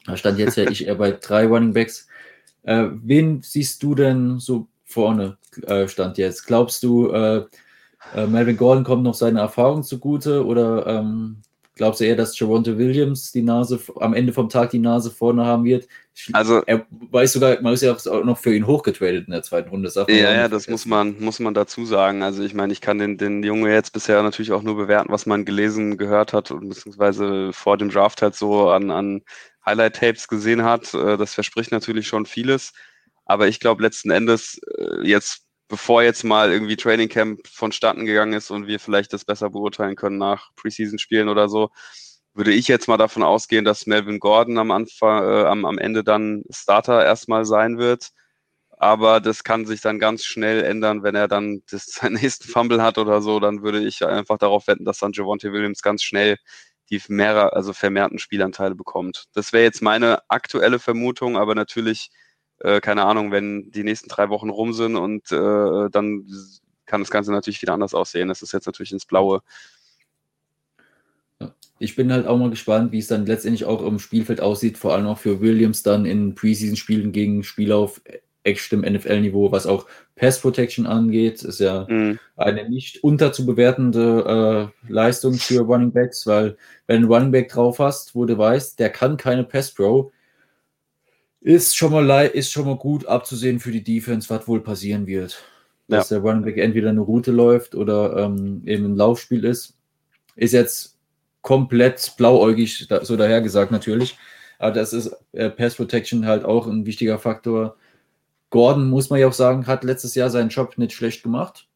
Ja. Da stand jetzt ja ich eher bei drei Running Backs. Äh, wen siehst du denn so vorne, äh, stand jetzt? Glaubst du, äh, Melvin Gordon kommt noch seine Erfahrung zugute oder ähm, Glaubst du eher, dass Javonte Williams die Nase am Ende vom Tag die Nase vorne haben wird? Also er weiß sogar, man ist ja auch noch für ihn hochgetradet in der zweiten Runde. ja, ja, das muss man, muss man dazu sagen. Also ich meine, ich kann den, den Junge jetzt bisher natürlich auch nur bewerten, was man gelesen, gehört hat und beziehungsweise vor dem Draft halt so an, an Highlight-Tapes gesehen hat. Äh, das verspricht natürlich schon vieles. Aber ich glaube letzten Endes äh, jetzt bevor jetzt mal irgendwie Training Camp vonstatten gegangen ist und wir vielleicht das besser beurteilen können nach Preseason-Spielen oder so, würde ich jetzt mal davon ausgehen, dass Melvin Gordon am Anfang, äh, am, am Ende dann Starter erstmal sein wird. Aber das kann sich dann ganz schnell ändern, wenn er dann das, seinen nächsten Fumble hat oder so. Dann würde ich einfach darauf wetten, dass dann Javonte Williams ganz schnell die mehrere, also vermehrten Spielanteile bekommt. Das wäre jetzt meine aktuelle Vermutung, aber natürlich äh, keine Ahnung, wenn die nächsten drei Wochen rum sind und äh, dann kann das Ganze natürlich wieder anders aussehen. Das ist jetzt natürlich ins Blaue. Ich bin halt auch mal gespannt, wie es dann letztendlich auch im Spielfeld aussieht, vor allem auch für Williams dann in Preseason-Spielen gegen Spieler auf echtem NFL-Niveau, was auch Pass Protection angeht, ist ja mhm. eine nicht unterzubewertende äh, Leistung für Running Backs, weil wenn du einen Running Back drauf hast, wo du weißt, der kann keine Pass Pro, ist schon mal, ist schon mal gut abzusehen für die Defense, was wohl passieren wird. Ja. Dass der Running Back entweder eine Route läuft oder ähm, eben ein Laufspiel ist. Ist jetzt komplett blauäugig so dahergesagt natürlich. aber das ist äh, Pass Protection halt auch ein wichtiger Faktor. Gordon, muss man ja auch sagen, hat letztes Jahr seinen Job nicht schlecht gemacht.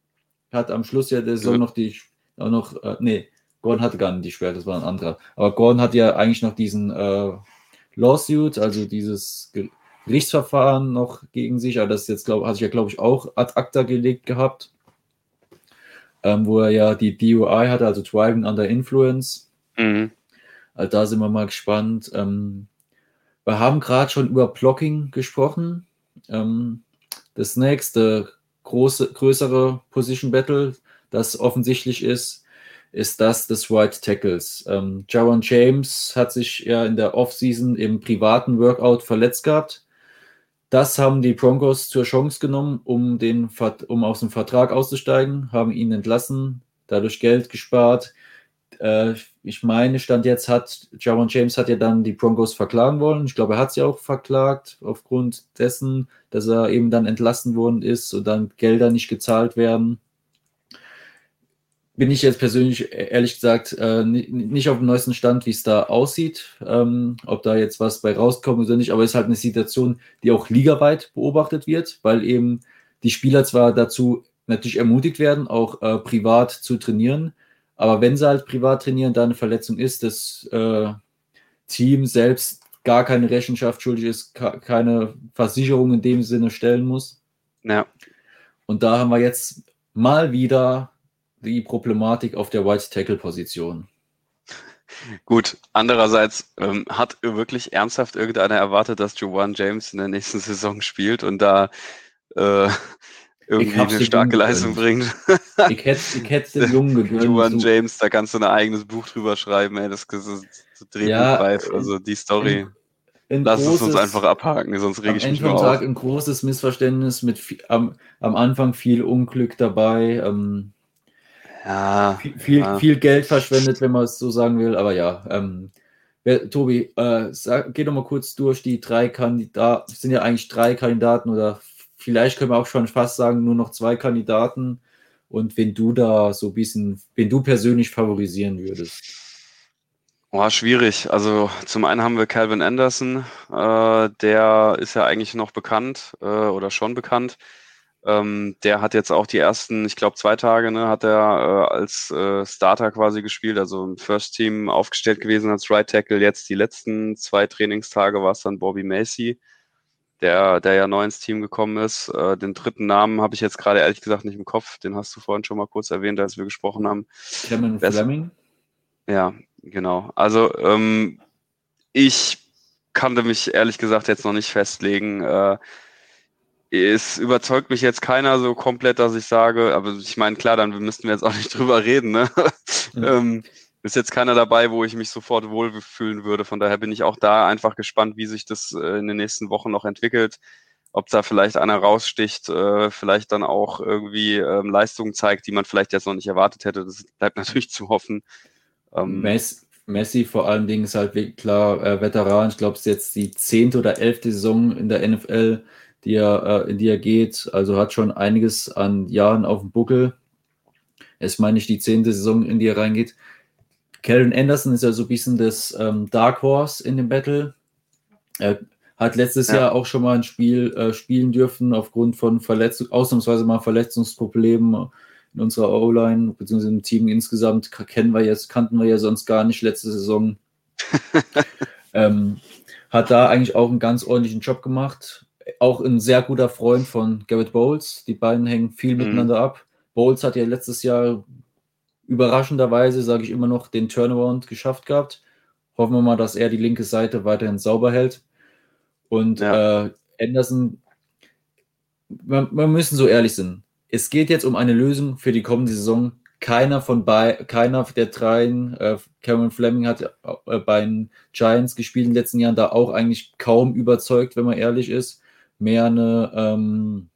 Hat am Schluss ja der Saison noch die, auch noch, äh, nee, Gordon hatte gar nicht die Schwert, das war ein anderer. Aber Gordon hat ja eigentlich noch diesen äh, Lawsuit, also dieses Gerichtsverfahren noch gegen sich, aber das jetzt, glaube hat sich ja, glaube ich, auch ad acta gelegt gehabt, ähm, wo er ja die DUI hatte, also Driving Under Influence. Mhm. Also da sind wir mal gespannt. Ähm, wir haben gerade schon über Blocking gesprochen. Ähm, das nächste große, größere Position Battle, das offensichtlich ist, ist das des White Tackles. Ähm, Jaron James hat sich ja in der Offseason im privaten Workout verletzt gehabt. Das haben die Broncos zur Chance genommen, um, den, um aus dem Vertrag auszusteigen, haben ihn entlassen, dadurch Geld gespart. Äh, ich meine, Stand jetzt hat Jaron James hat ja dann die Broncos verklagen wollen. Ich glaube, er hat sie auch verklagt, aufgrund dessen, dass er eben dann entlassen worden ist und dann Gelder nicht gezahlt werden bin ich jetzt persönlich e-, ehrlich gesagt äh, nicht auf dem neuesten Stand, wie es da aussieht, ähm, ob da jetzt was bei rauskommt oder nicht, aber es ist halt eine Situation, die auch ligaweit beobachtet wird, weil eben die Spieler zwar dazu natürlich ermutigt werden, auch äh, privat zu trainieren, aber wenn sie halt privat trainieren, da eine Verletzung ist, das äh, Team selbst gar keine Rechenschaft schuldig ist, keine Versicherung in dem Sinne stellen muss. Ja. Und da haben wir jetzt mal wieder die Problematik auf der White Tackle Position. Gut, andererseits ähm, hat wirklich ernsthaft irgendeiner erwartet, dass Joanne James in der nächsten Saison spielt und da äh, irgendwie eine starke Leistung bringt. Ich hätte, hätte den Jungen gegönnt. Joanne James, da kannst du ein eigenes Buch drüber schreiben, ey, das ist so drehbuchreif, ja, also die Story. Ein Lass großes, es uns einfach abhaken, sonst rege ich mich nur auf. Ein großes Missverständnis mit am, am Anfang viel Unglück dabei. Ähm, ja, viel, ja. viel, Geld verschwendet, wenn man es so sagen will. Aber ja, ähm, Tobi, äh, sag, geh doch mal kurz durch die drei Kandidaten. Es sind ja eigentlich drei Kandidaten oder vielleicht können wir auch schon fast sagen, nur noch zwei Kandidaten. Und wenn du da so ein bisschen, wenn du persönlich favorisieren würdest. Oh, schwierig. Also zum einen haben wir Calvin Anderson, äh, der ist ja eigentlich noch bekannt äh, oder schon bekannt. Ähm, der hat jetzt auch die ersten, ich glaube, zwei Tage, ne, hat er äh, als äh, Starter quasi gespielt, also im First Team aufgestellt gewesen als Right Tackle. Jetzt die letzten zwei Trainingstage war es dann Bobby Macy, der, der ja neu ins Team gekommen ist. Äh, den dritten Namen habe ich jetzt gerade ehrlich gesagt nicht im Kopf. Den hast du vorhin schon mal kurz erwähnt, als wir gesprochen haben. Cameron Fleming? Ja, genau. Also ähm, ich kannte mich ehrlich gesagt jetzt noch nicht festlegen. Es überzeugt mich jetzt keiner so komplett, dass ich sage, aber ich meine, klar, dann müssten wir jetzt auch nicht drüber reden. Ne? Mhm. ähm, ist jetzt keiner dabei, wo ich mich sofort wohlfühlen würde. Von daher bin ich auch da einfach gespannt, wie sich das äh, in den nächsten Wochen noch entwickelt. Ob da vielleicht einer raussticht, äh, vielleicht dann auch irgendwie ähm, Leistungen zeigt, die man vielleicht jetzt noch nicht erwartet hätte. Das bleibt natürlich zu hoffen. Ähm, Messi, Messi vor allen Dingen ist halt klar äh, Veteran. Ich glaube, es ist jetzt die zehnte oder elfte Saison in der NFL die er, äh, in die er geht. Also hat schon einiges an Jahren auf dem Buckel. Es meine ich die zehnte Saison, in die er reingeht. Kellen Anderson ist ja so ein bisschen das ähm, Dark Horse in dem Battle. Er hat letztes ja. Jahr auch schon mal ein Spiel äh, spielen dürfen aufgrund von Verletzung, ausnahmsweise mal Verletzungsproblemen in unserer O-Line, beziehungsweise im Team insgesamt kennen wir jetzt, kannten wir ja sonst gar nicht letzte Saison. ähm, hat da eigentlich auch einen ganz ordentlichen Job gemacht auch ein sehr guter Freund von Garrett Bowles. Die beiden hängen viel mhm. miteinander ab. Bowles hat ja letztes Jahr überraschenderweise, sage ich immer noch, den Turnaround geschafft gehabt. Hoffen wir mal, dass er die linke Seite weiterhin sauber hält. Und ja. äh, Anderson, wir, wir, müssen so ehrlich sein. Es geht jetzt um eine Lösung für die kommende Saison. Keiner von bei, keiner der dreien, äh, Cameron Fleming hat äh, bei den Giants gespielt in den letzten Jahren, da auch eigentlich kaum überzeugt, wenn man ehrlich ist mehr eine, ähm,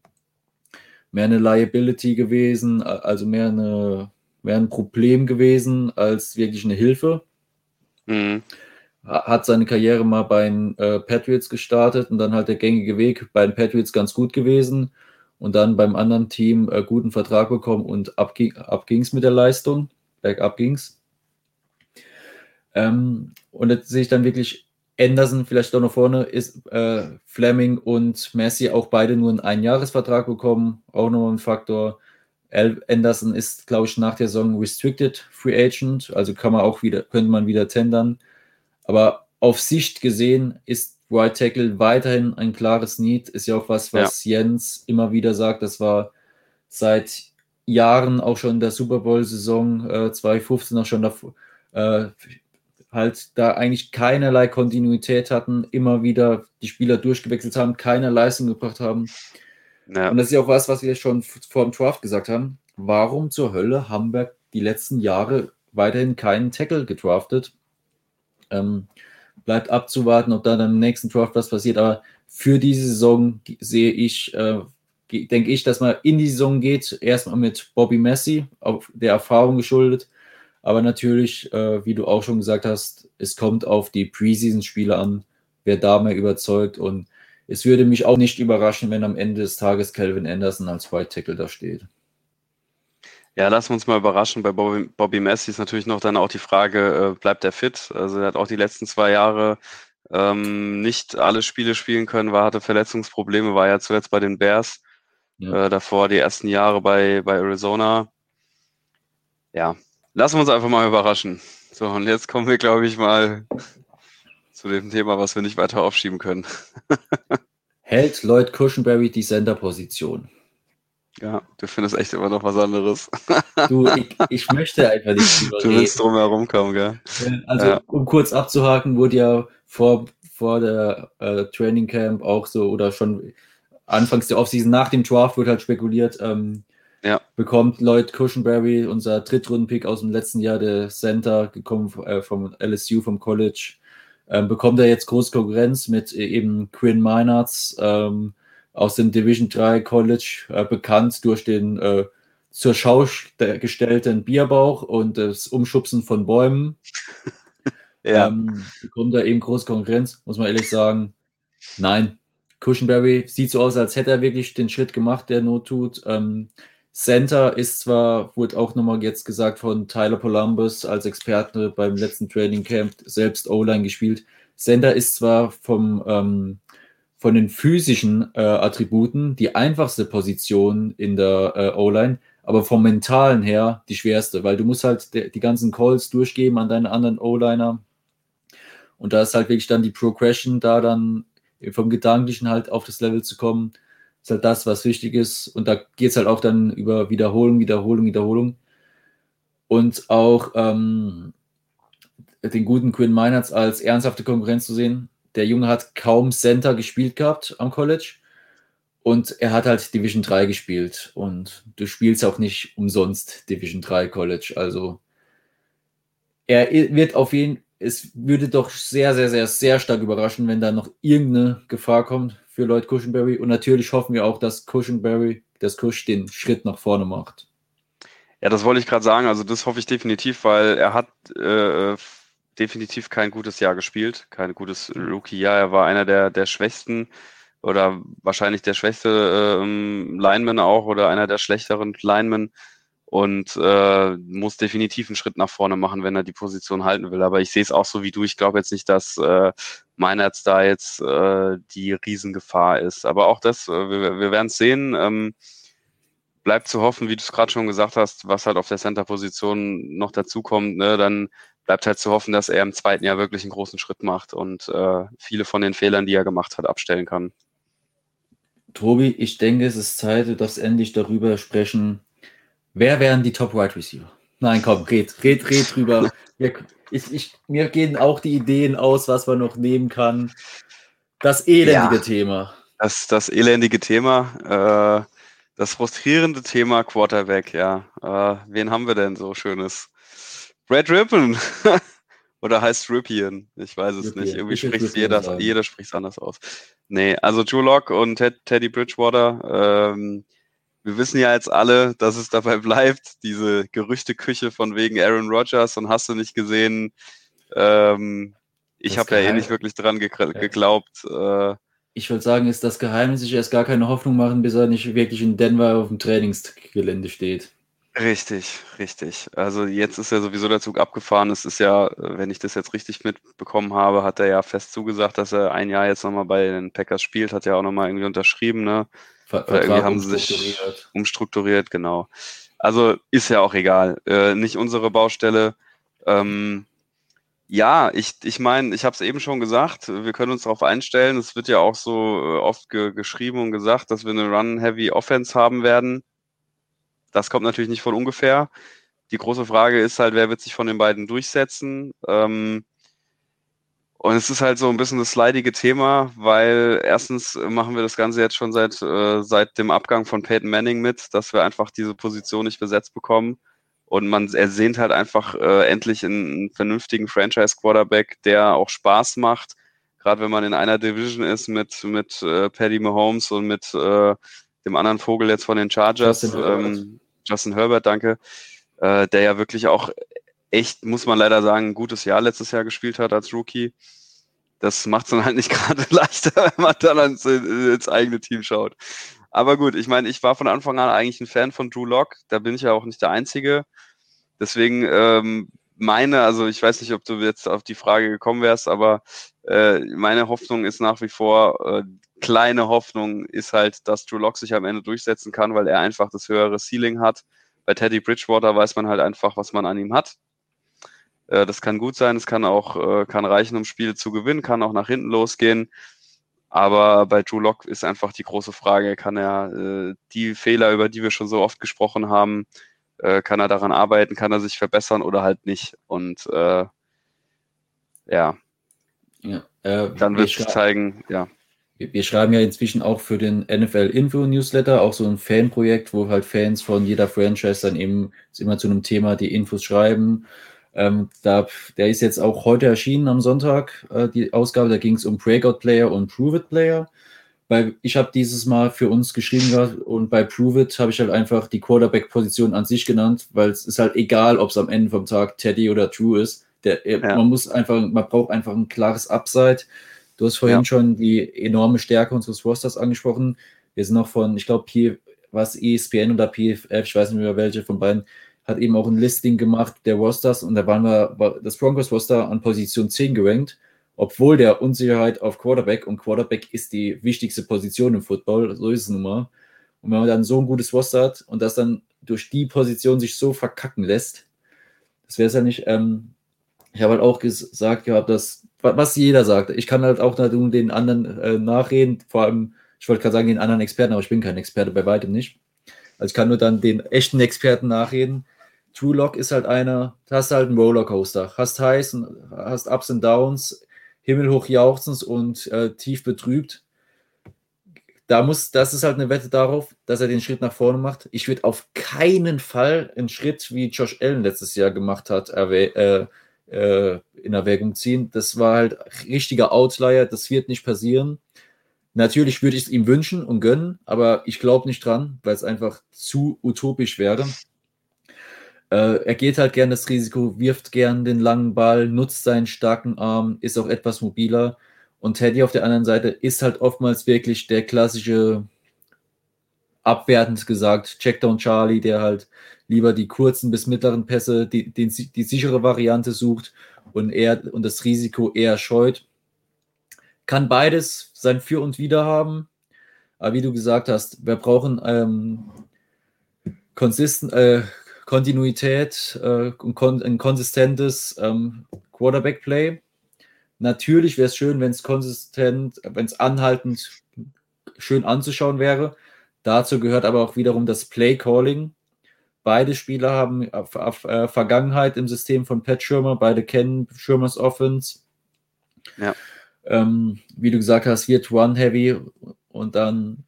mehr eine Liability gewesen, also mehr, eine, mehr ein Problem gewesen als wirklich eine Hilfe. Mhm. Hat seine Karriere mal bei den äh, Patriots gestartet und dann halt der gängige Weg bei den Patriots ganz gut gewesen und dann beim anderen Team äh, guten Vertrag bekommen und ab, ab ging es mit der Leistung, bergab ging es. Ähm, und jetzt sehe ich dann wirklich Anderson vielleicht auch noch vorne ist äh, Fleming und Messi auch beide nur einen Einjahresvertrag bekommen, auch nochmal ein Faktor. Al Anderson ist, glaube ich, nach der Saison Restricted Free Agent, also kann man auch wieder, könnte man wieder tendern. Aber auf Sicht gesehen ist Right Tackle weiterhin ein klares Need. Ist ja auch was, was ja. Jens immer wieder sagt. Das war seit Jahren auch schon in der Super Bowl-Saison äh, 2015 auch schon davor, äh, halt da eigentlich keinerlei Kontinuität hatten, immer wieder die Spieler durchgewechselt haben, keine Leistung gebracht haben. Ja. Und das ist ja auch was, was wir schon vor dem Draft gesagt haben. Warum zur Hölle haben wir die letzten Jahre weiterhin keinen Tackle gedraftet? Ähm, bleibt abzuwarten, ob da dann im nächsten Draft was passiert. Aber für diese Saison sehe ich, äh, denke ich, dass man in die Saison geht, erstmal mit Bobby Messi, auf der Erfahrung geschuldet. Aber natürlich, äh, wie du auch schon gesagt hast, es kommt auf die Preseason-Spiele an, wer da mehr überzeugt. Und es würde mich auch nicht überraschen, wenn am Ende des Tages Calvin Anderson als White Tackle da steht. Ja, lassen wir uns mal überraschen. Bei Bobby, Bobby Messi ist natürlich noch dann auch die Frage, äh, bleibt er fit? Also er hat auch die letzten zwei Jahre ähm, nicht alle Spiele spielen können, war, hatte Verletzungsprobleme, war ja zuletzt bei den Bears. Ja. Äh, davor die ersten Jahre bei, bei Arizona. Ja, lassen wir uns einfach mal überraschen. So, und jetzt kommen wir, glaube ich, mal zu dem Thema, was wir nicht weiter aufschieben können. Hält Lloyd Cushenberry die Senderposition? Ja, du findest echt immer noch was anderes. Du, ich, ich möchte einfach nicht drüber Du willst drum kommen, gell? Also, ja. um kurz abzuhaken, wurde ja vor, vor der äh, Training Camp auch so oder schon anfangs der Offseason nach dem Draft wird halt spekuliert, ähm, ja. bekommt Lloyd Cushenberry, unser Drittrunden-Pick aus dem letzten Jahr, der Center, gekommen äh, vom LSU, vom College, ähm, bekommt er jetzt große Konkurrenz mit äh, eben Quinn Meinerts ähm, aus dem Division 3 College, äh, bekannt durch den äh, zur Schau gestellten Bierbauch und das Umschubsen von Bäumen. ja. Ähm, bekommt er eben große Konkurrenz, muss man ehrlich sagen. Nein, Cushenberry sieht so aus, als hätte er wirklich den Schritt gemacht, der Not tut. Ähm, Center ist zwar, wurde auch nochmal jetzt gesagt von Tyler Columbus als Experte beim letzten Training Camp, selbst O-Line gespielt. Center ist zwar vom, ähm, von den physischen äh, Attributen die einfachste Position in der äh, O-Line, aber vom mentalen her die schwerste, weil du musst halt die ganzen Calls durchgeben an deinen anderen O-Liner. Und da ist halt wirklich dann die Progression da dann vom Gedanklichen halt auf das Level zu kommen ist halt das, was wichtig ist. Und da geht es halt auch dann über Wiederholung, Wiederholung, Wiederholung. Und auch ähm, den guten Quinn Meinerts als ernsthafte Konkurrenz zu sehen. Der Junge hat kaum Center gespielt gehabt am College. Und er hat halt Division 3 gespielt. Und du spielst auch nicht umsonst Division 3 College. Also er wird auf jeden Fall, es würde doch sehr, sehr, sehr, sehr stark überraschen, wenn da noch irgendeine Gefahr kommt für Lloyd Cushenberry. Und natürlich hoffen wir auch, dass Cushenberry, dass Cush den Schritt nach vorne macht. Ja, das wollte ich gerade sagen. Also das hoffe ich definitiv, weil er hat äh, definitiv kein gutes Jahr gespielt, kein gutes Rookie-Jahr. Er war einer der, der schwächsten oder wahrscheinlich der schwächste ähm, Lineman auch oder einer der schlechteren Linemen und äh, muss definitiv einen Schritt nach vorne machen, wenn er die Position halten will. Aber ich sehe es auch so wie du. Ich glaube jetzt nicht, dass äh, Meinertz da jetzt äh, die Riesengefahr ist. Aber auch das, äh, wir, wir werden es sehen. Ähm, bleibt zu hoffen, wie du es gerade schon gesagt hast, was halt auf der Center-Position noch dazukommt, ne, dann bleibt halt zu hoffen, dass er im zweiten Jahr wirklich einen großen Schritt macht und äh, viele von den Fehlern, die er gemacht hat, abstellen kann. Tobi, ich denke, es ist Zeit, darfst endlich darüber sprechen, Wer wären die Top Wide Receiver? Nein, komm, red, red, red drüber. Ich, ich, mir gehen auch die Ideen aus, was man noch nehmen kann. Das elendige ja, Thema. Das, das elendige Thema. Äh, das frustrierende Thema Quarterback, ja. Äh, wen haben wir denn so Schönes? Brad Rippon. Oder heißt Ripien? Ich weiß es Ripien. nicht. Irgendwie spricht jeder, jeder spricht es anders aus. Nee, also Drew Lock und Ted, Teddy Bridgewater. Ähm, wir wissen ja jetzt alle, dass es dabei bleibt, diese Gerüchteküche von wegen Aaron Rodgers und hast du nicht gesehen, ähm, ich habe ja eh nicht wirklich dran ge geglaubt. Äh, ich würde sagen, ist das Geheimnis, ich erst gar keine Hoffnung machen, bis er nicht wirklich in Denver auf dem Trainingsgelände steht. Richtig, richtig. Also jetzt ist ja sowieso der Zug abgefahren. Es ist ja, wenn ich das jetzt richtig mitbekommen habe, hat er ja fest zugesagt, dass er ein Jahr jetzt nochmal bei den Packers spielt, hat ja auch nochmal irgendwie unterschrieben, ne? Ver Oder irgendwie haben sie sich umstrukturiert, genau. Also ist ja auch egal. Äh, nicht unsere Baustelle. Ähm, ja, ich, ich meine, ich habe es eben schon gesagt, wir können uns darauf einstellen. Es wird ja auch so äh, oft ge geschrieben und gesagt, dass wir eine Run-Heavy-Offense haben werden. Das kommt natürlich nicht von ungefähr. Die große Frage ist halt, wer wird sich von den beiden durchsetzen? Ähm, und es ist halt so ein bisschen das leidige Thema, weil erstens machen wir das Ganze jetzt schon seit, äh, seit dem Abgang von Peyton Manning mit, dass wir einfach diese Position nicht besetzt bekommen. Und man ersehnt halt einfach äh, endlich einen, vernünftigen Franchise-Quarterback, der auch Spaß macht. Gerade wenn man in einer Division ist mit, mit äh, Paddy Mahomes und mit äh, dem anderen Vogel jetzt von den Chargers. Justin Herbert, ähm, Justin Herbert danke. Äh, der ja wirklich auch echt, muss man leider sagen, ein gutes Jahr letztes Jahr gespielt hat als Rookie. Das macht es dann halt nicht gerade leichter, wenn man dann ins, ins eigene Team schaut. Aber gut, ich meine, ich war von Anfang an eigentlich ein Fan von Drew Lock. Da bin ich ja auch nicht der Einzige. Deswegen ähm, meine, also ich weiß nicht, ob du jetzt auf die Frage gekommen wärst, aber äh, meine Hoffnung ist nach wie vor, äh, kleine Hoffnung ist halt, dass Drew Lock sich am Ende durchsetzen kann, weil er einfach das höhere Ceiling hat. Bei Teddy Bridgewater weiß man halt einfach, was man an ihm hat. Äh, das kann gut sein, es kann auch äh, kann reichen, um Spiele zu gewinnen, kann auch nach hinten losgehen. Aber bei Drew Lock ist einfach die große Frage, kann er äh, die Fehler, über die wir schon so oft gesprochen haben, äh, kann er daran arbeiten, kann er sich verbessern oder halt nicht. Und äh, ja, ja äh, dann wird es zeigen, ja. Wir, wir schreiben ja inzwischen auch für den NFL Info Newsletter auch so ein Fanprojekt, wo halt Fans von jeder Franchise dann eben immer zu einem Thema die Infos schreiben ähm, da, der ist jetzt auch heute erschienen am Sonntag, äh, die Ausgabe. Da ging es um Breakout Player und Prove It Player. Weil ich habe dieses Mal für uns geschrieben und bei Prove It habe ich halt einfach die Quarterback-Position an sich genannt, weil es ist halt egal, ob es am Ende vom Tag Teddy oder True ist. Der, ja. Man muss einfach, man braucht einfach ein klares Upside. Du hast vorhin ja. schon die enorme Stärke unseres Rosters angesprochen. Wir sind noch von, ich glaube, was ESPN oder PFF, ich weiß nicht mehr welche von beiden, hat eben auch ein Listing gemacht der Rosters und da waren wir, war das Broncos Roster an Position 10 gerankt, obwohl der Unsicherheit auf Quarterback und Quarterback ist die wichtigste Position im Football, so ist es nun mal. Und wenn man dann so ein gutes Roster hat und das dann durch die Position sich so verkacken lässt, das wäre es ja nicht. Ähm, ich habe halt auch gesagt gehabt, dass, was jeder sagt, ich kann halt auch den anderen äh, nachreden, vor allem, ich wollte gerade sagen, den anderen Experten, aber ich bin kein Experte, bei weitem nicht. Also ich kann nur dann den echten Experten nachreden. True Lock ist halt einer, hast halt einen Rollercoaster, hast Highs und hast Ups und Downs, himmelhoch jauchzend und äh, tief betrübt. Da muss, das ist halt eine Wette darauf, dass er den Schritt nach vorne macht. Ich würde auf keinen Fall einen Schritt, wie Josh Allen letztes Jahr gemacht hat, äh, äh, in Erwägung ziehen. Das war halt richtiger Outlier, das wird nicht passieren. Natürlich würde ich es ihm wünschen und gönnen, aber ich glaube nicht dran, weil es einfach zu utopisch wäre. Äh, er geht halt gern das Risiko, wirft gern den langen Ball, nutzt seinen starken Arm, ist auch etwas mobiler. Und Teddy auf der anderen Seite ist halt oftmals wirklich der klassische, abwertend gesagt, Checkdown Charlie, der halt lieber die kurzen bis mittleren Pässe, die, die, die sichere Variante sucht und, er, und das Risiko eher scheut. Kann beides sein Für und Wider haben. Aber wie du gesagt hast, wir brauchen ähm, consistent, äh, Kontinuität äh, und kon ein konsistentes ähm, Quarterback-Play. Natürlich wäre es schön, wenn es konsistent, wenn es anhaltend schön anzuschauen wäre. Dazu gehört aber auch wiederum das Play-Calling. Beide Spieler haben äh, Vergangenheit im System von Pat Schirmer, beide kennen Schirmers Offense. Ja. Ähm, wie du gesagt hast, wird One-Heavy und dann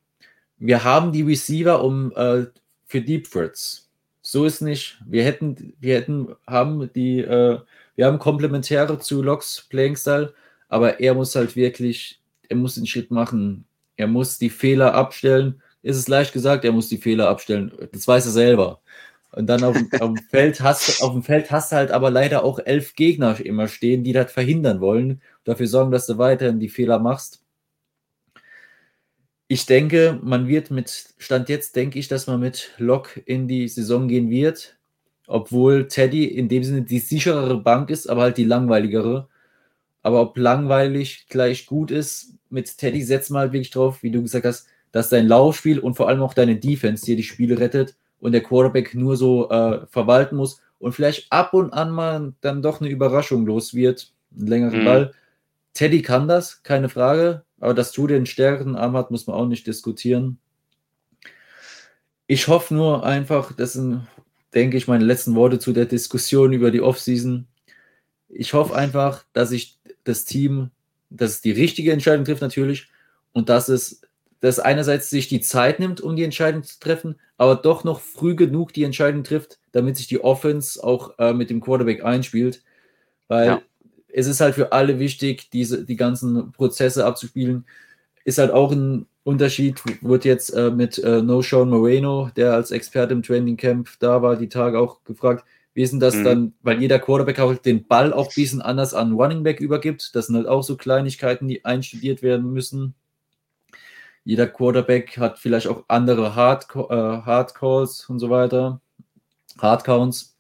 wir haben die Receiver um äh, für Deep Threats. So ist nicht. Wir hätten, wir hätten, haben die, äh, wir haben Komplementäre zu Locks Playing Style, aber er muss halt wirklich, er muss den Schritt machen. Er muss die Fehler abstellen. Ist es leicht gesagt, er muss die Fehler abstellen. Das weiß er selber. Und dann auf, auf, dem Feld hast auf dem Feld hast du halt aber leider auch elf Gegner immer stehen, die das verhindern wollen, dafür sorgen, dass du weiterhin die Fehler machst. Ich denke, man wird mit, Stand jetzt denke ich, dass man mit Lok in die Saison gehen wird, obwohl Teddy in dem Sinne die sicherere Bank ist, aber halt die langweiligere. Aber ob langweilig gleich gut ist, mit Teddy setzt mal halt wirklich drauf, wie du gesagt hast, dass dein Laufspiel und vor allem auch deine Defense dir die Spiele rettet und der Quarterback nur so äh, verwalten muss und vielleicht ab und an mal dann doch eine Überraschung los wird, einen längeren mhm. Ball. Teddy kann das, keine Frage, aber dass du den stärkeren Arm hat, muss man auch nicht diskutieren. Ich hoffe nur einfach, das sind, denke ich, meine letzten Worte zu der Diskussion über die Offseason. Ich hoffe einfach, dass ich das Team, dass es die richtige Entscheidung trifft natürlich und dass es dass einerseits sich die Zeit nimmt, um die Entscheidung zu treffen, aber doch noch früh genug die Entscheidung trifft, damit sich die Offense auch äh, mit dem Quarterback einspielt. Weil ja. Es ist halt für alle wichtig, diese, die ganzen Prozesse abzuspielen. Ist halt auch ein Unterschied, wurde jetzt äh, mit äh, No Sean Moreno, der als Experte im Training Camp da war, die Tage auch gefragt, wie ist denn das mhm. dann, weil jeder Quarterback auch den Ball auch ein bisschen anders an Running Back übergibt. Das sind halt auch so Kleinigkeiten, die einstudiert werden müssen. Jeder Quarterback hat vielleicht auch andere Hard, äh, Hard Calls und so weiter. Hard Counts.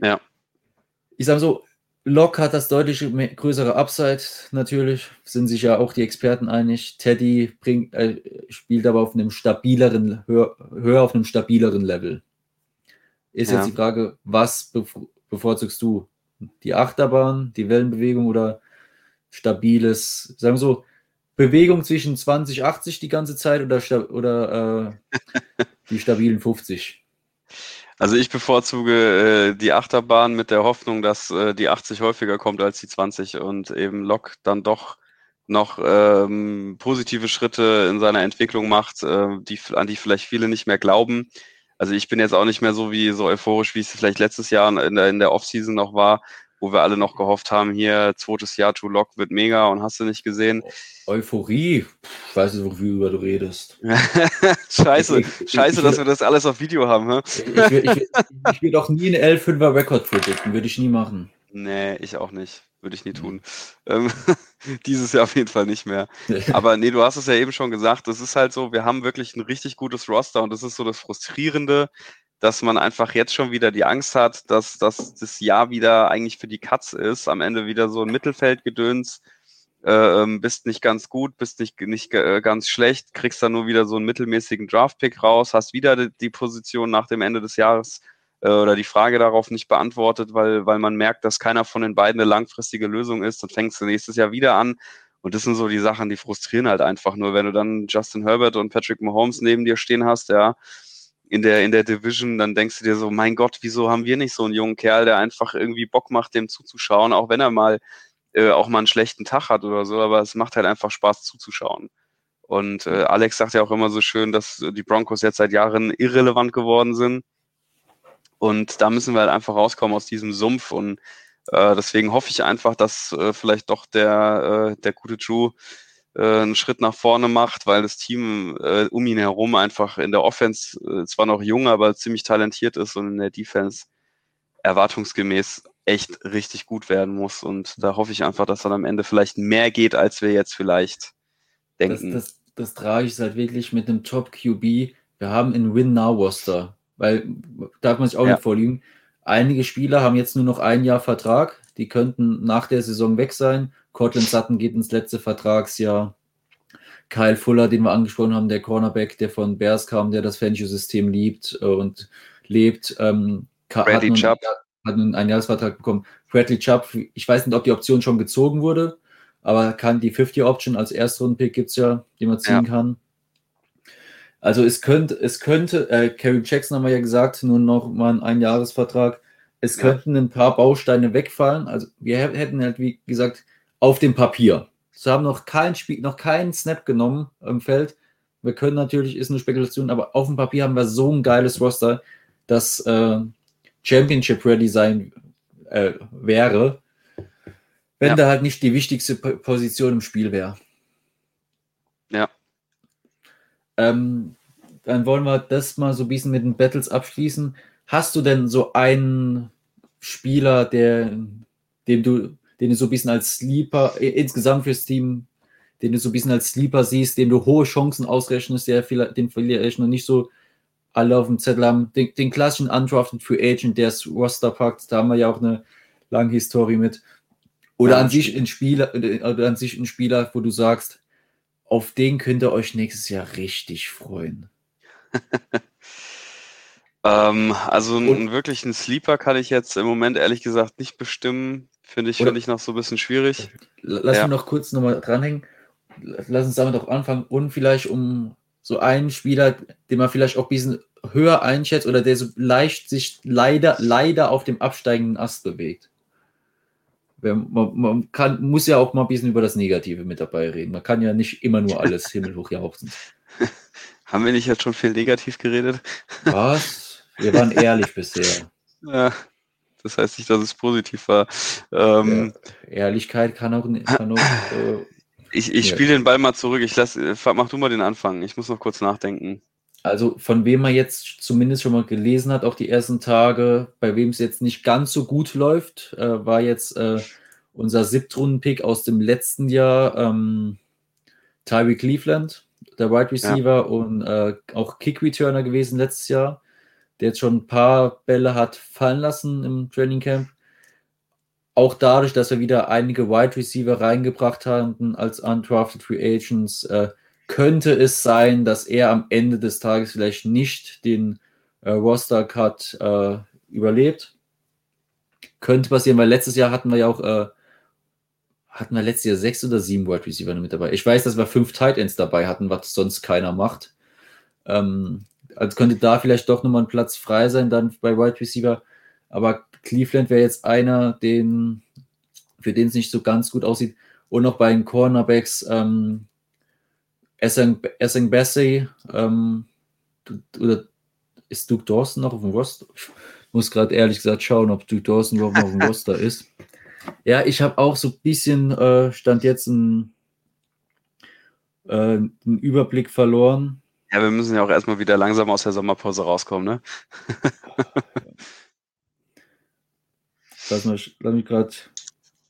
Ja. Ich sage so, Locke hat das deutlich größere Upside, natürlich. Sind sich ja auch die Experten einig. Teddy bringt, äh, spielt aber auf einem stabileren, höher, höher auf einem stabileren Level. Ist ja. jetzt die Frage, was bevorzugst du? Die Achterbahn, die Wellenbewegung oder stabiles, sagen wir so, Bewegung zwischen 20, 80 die ganze Zeit oder, oder äh, die stabilen 50? Also ich bevorzuge äh, die Achterbahn mit der Hoffnung, dass äh, die 80 häufiger kommt als die 20 und eben Lok dann doch noch ähm, positive Schritte in seiner Entwicklung macht, äh, die, an die vielleicht viele nicht mehr glauben. Also ich bin jetzt auch nicht mehr so wie so euphorisch, wie es vielleicht letztes Jahr in der, in der Offseason noch war, wo wir alle noch gehofft haben, hier zweites Jahr to Lock wird mega und hast du nicht gesehen. Euphorie, ich weiß nicht, worüber du redest. scheiße, ich, scheiße, ich, dass wir das alles auf Video haben. Hä? ich, will, ich, ich doch nie einen L5er Rekord predikten, würde ich nie machen. Nee, ich auch nicht. Würde ich nie tun. Ähm, dieses Jahr auf jeden Fall nicht mehr. Aber nee, du hast es ja eben schon gesagt, es ist halt so, wir haben wirklich ein richtig gutes Roster und das ist so das Frustrierende, dass man einfach jetzt schon wieder die Angst hat, dass, dass das Jahr wieder eigentlich für die Katz ist, am Ende wieder so ein Mittelfeldgedöns, äh, ähm, bist nicht ganz gut, bist nicht, nicht äh, ganz schlecht, kriegst dann nur wieder so einen mittelmäßigen Draftpick raus, hast wieder die, die Position nach dem Ende des Jahres äh, oder die Frage darauf nicht beantwortet, weil, weil man merkt, dass keiner von den beiden eine langfristige Lösung ist, dann fängst du nächstes Jahr wieder an. Und das sind so die Sachen, die frustrieren halt einfach nur, wenn du dann Justin Herbert und Patrick Mahomes neben dir stehen hast, ja, in der, in der Division, dann denkst du dir so, mein Gott, wieso haben wir nicht so einen jungen Kerl, der einfach irgendwie Bock macht, dem zuzuschauen, auch wenn er mal äh, auch mal einen schlechten Tag hat oder so, aber es macht halt einfach Spaß zuzuschauen. Und äh, Alex sagt ja auch immer so schön, dass die Broncos jetzt seit Jahren irrelevant geworden sind. Und da müssen wir halt einfach rauskommen aus diesem Sumpf. Und äh, deswegen hoffe ich einfach, dass äh, vielleicht doch der, äh, der gute Drew äh, einen Schritt nach vorne macht, weil das Team äh, um ihn herum einfach in der Offense äh, zwar noch jung, aber ziemlich talentiert ist und in der Defense erwartungsgemäß echt richtig gut werden muss. Und da hoffe ich einfach, dass dann am Ende vielleicht mehr geht, als wir jetzt vielleicht denken. Das, das, das trage ich halt wirklich mit einem Top-QB. Wir haben in Win-Now-Roster, weil darf man sich auch ja. nicht vorliegen. Einige Spieler haben jetzt nur noch ein Jahr Vertrag. Die könnten nach der Saison weg sein. Cortland Sutton geht ins letzte Vertragsjahr. Kyle Fuller, den wir angesprochen haben, der Cornerback, der von Bears kam, der das Fantasy-System liebt und lebt. Ähm, Bradley Chubb hat einen Einjahresvertrag bekommen. Bradley Chubb, ich weiß nicht, ob die Option schon gezogen wurde, aber kann die 50-Option als Erstrunden-Pick gibt es ja, die man ziehen ja. kann. Also es könnte, es könnte, äh, Kerry Jackson haben wir ja gesagt, nur noch mal ein Einjahresvertrag. Es könnten ein paar Bausteine wegfallen. Also wir hätten halt, wie gesagt, auf dem Papier. Sie haben noch kein Spiel, noch keinen Snap genommen im Feld. Wir können natürlich, ist eine Spekulation, aber auf dem Papier haben wir so ein geiles Roster, dass äh, Championship Ready sein äh, wäre, wenn ja. da halt nicht die wichtigste Position im Spiel wäre. Ja. Ähm, dann wollen wir das mal so ein bisschen mit den Battles abschließen. Hast du denn so einen Spieler, der, dem du, den du so ein bisschen als Sleeper insgesamt fürs Team den du so ein bisschen als Sleeper siehst, dem du hohe Chancen ausrechnest, der vielleicht, den vielleicht noch nicht so alle auf dem Zettel haben. Den, den klassischen Undrafted Free Agent, der das Roster packt, da haben wir ja auch eine lange Historie mit. Oder ja, an sich ein Spieler, oder an sich ein Spieler, wo du sagst, auf den könnt ihr euch nächstes Jahr richtig freuen. ähm, also einen wirklichen Sleeper kann ich jetzt im Moment ehrlich gesagt nicht bestimmen. Finde ich, finde ich noch so ein bisschen schwierig. Lass ja. mich noch kurz nochmal dranhängen. Lass uns damit auch anfangen und vielleicht um so einen Spieler, den man vielleicht auch ein bisschen höher einschätzt oder der so leicht sich leider, leider auf dem absteigenden Ast bewegt. Man, man kann, muss ja auch mal ein bisschen über das Negative mit dabei reden. Man kann ja nicht immer nur alles himmelhoch jauchzen. Haben wir nicht jetzt schon viel negativ geredet? Was? Wir waren ehrlich bisher. Ja, das heißt nicht, dass es positiv war. Ähm, ja, Ehrlichkeit kann auch, kann auch äh, ich, ich spiele den Ball mal zurück. Ich lass, äh, mach du mal den Anfang. Ich muss noch kurz nachdenken. Also von wem man jetzt zumindest schon mal gelesen hat, auch die ersten Tage, bei wem es jetzt nicht ganz so gut läuft, äh, war jetzt äh, unser Siebtrunden-Pick aus dem letzten Jahr, ähm, Tyree Cleveland, der Wide Receiver ja. und äh, auch Kick-Returner gewesen letztes Jahr, der jetzt schon ein paar Bälle hat fallen lassen im Training Camp auch dadurch, dass wir wieder einige Wide Receiver reingebracht haben als undrafted Free Agents, äh, könnte es sein, dass er am Ende des Tages vielleicht nicht den äh, Roster Cut äh, überlebt. Könnte passieren, weil letztes Jahr hatten wir ja auch, äh, hatten wir letztes Jahr sechs oder sieben Wide Receiver mit dabei. Ich weiß, dass wir fünf Tight Ends dabei hatten, was sonst keiner macht. Ähm, also könnte da vielleicht doch nochmal ein Platz frei sein, dann bei Wide Receiver. Aber Cleveland wäre jetzt einer, den, für den es nicht so ganz gut aussieht. Und noch bei den Cornerbacks, ähm, Essing, Essing Bassey, ähm, oder ist Duke Dawson noch auf dem Roster? Ich muss gerade ehrlich gesagt schauen, ob Duke Dawson überhaupt noch auf dem Roster ist. Ja, ich habe auch so ein bisschen, äh, stand jetzt ein, äh, einen Überblick verloren. Ja, wir müssen ja auch erstmal wieder langsam aus der Sommerpause rauskommen, ne? Lass, mal, lass mich gerade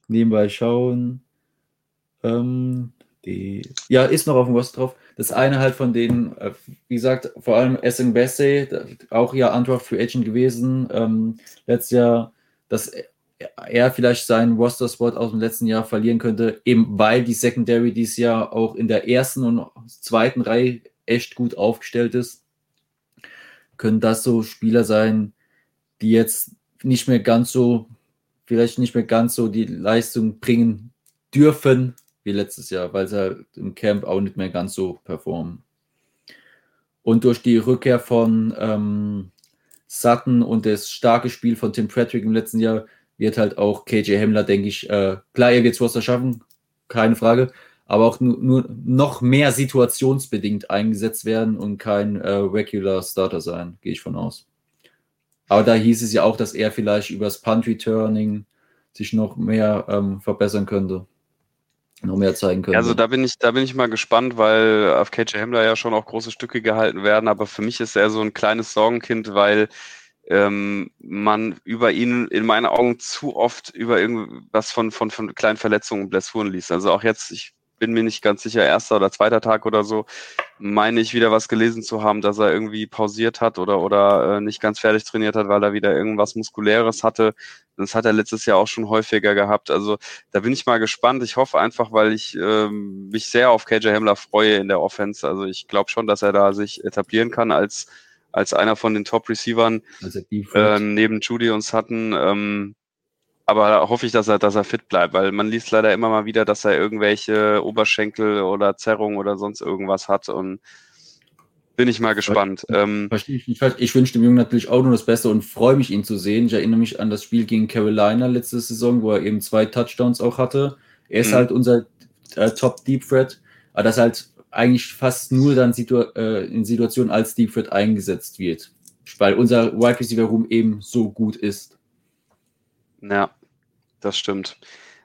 nebenbei schauen. Ähm, die, ja, ist noch auf dem Rost drauf. Das eine halt von denen, äh, wie gesagt, vor allem Essen Bessie, auch ja Antwort Free Agent gewesen. Ähm, letztes Jahr, dass er vielleicht seinen Roster-Spot aus dem letzten Jahr verlieren könnte, eben weil die Secondary dieses Jahr auch in der ersten und zweiten Reihe echt gut aufgestellt ist. Können das so Spieler sein, die jetzt nicht mehr ganz so vielleicht nicht mehr ganz so die Leistung bringen dürfen wie letztes Jahr, weil sie halt im Camp auch nicht mehr ganz so performen. Und durch die Rückkehr von ähm, Sutton und das starke Spiel von Tim Patrick im letzten Jahr wird halt auch KJ Hemmler, denke ich, äh, klar, er wird es Roster schaffen, keine Frage, aber auch nur, nur, noch mehr situationsbedingt eingesetzt werden und kein äh, Regular Starter sein, gehe ich von aus. Aber da hieß es ja auch, dass er vielleicht übers Punt-Returning sich noch mehr ähm, verbessern könnte. Noch mehr zeigen könnte. Also da bin ich, da bin ich mal gespannt, weil auf KJ Hamler ja schon auch große Stücke gehalten werden, aber für mich ist er so ein kleines Sorgenkind, weil ähm, man über ihn in meinen Augen zu oft über irgendwas von, von, von kleinen Verletzungen und Blessuren liest. Also auch jetzt, ich bin mir nicht ganz sicher, erster oder zweiter Tag oder so, meine ich wieder was gelesen zu haben, dass er irgendwie pausiert hat oder, oder äh, nicht ganz fertig trainiert hat, weil er wieder irgendwas Muskuläres hatte. Das hat er letztes Jahr auch schon häufiger gehabt. Also da bin ich mal gespannt. Ich hoffe einfach, weil ich ähm, mich sehr auf KJ Hamler freue in der Offense. Also ich glaube schon, dass er da sich etablieren kann als als einer von den Top-Receivern also äh, neben Judy und Sutton. Ähm, aber hoffe ich, dass er, dass er fit bleibt, weil man liest leider immer mal wieder, dass er irgendwelche Oberschenkel oder Zerrungen oder sonst irgendwas hat und bin ich mal gespannt. Ähm, ich, ich, ich wünsche dem Jungen natürlich auch nur das Beste und freue mich, ihn zu sehen. Ich erinnere mich an das Spiel gegen Carolina letzte Saison, wo er eben zwei Touchdowns auch hatte. Er ist mhm. halt unser äh, Top Deep Threat, aber das halt eigentlich fast nur dann situ äh, in Situationen als Deep Threat eingesetzt wird, weil unser Wide Receiver Room eben so gut ist. Ja, das stimmt.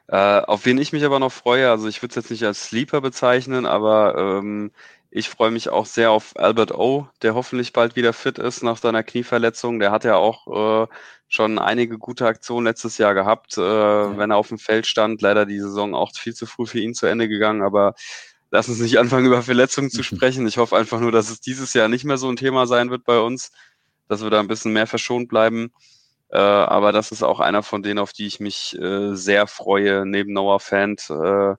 Äh, auf wen ich mich aber noch freue, also ich würde es jetzt nicht als Sleeper bezeichnen, aber ähm, ich freue mich auch sehr auf Albert O, der hoffentlich bald wieder fit ist nach seiner Knieverletzung. Der hat ja auch äh, schon einige gute Aktionen letztes Jahr gehabt, äh, ja. wenn er auf dem Feld stand. Leider die Saison auch viel zu früh für ihn zu Ende gegangen, aber lass uns nicht anfangen, über Verletzungen zu sprechen. Ich hoffe einfach nur, dass es dieses Jahr nicht mehr so ein Thema sein wird bei uns, dass wir da ein bisschen mehr verschont bleiben. Äh, aber das ist auch einer von denen, auf die ich mich äh, sehr freue. Neben Noah Fant äh,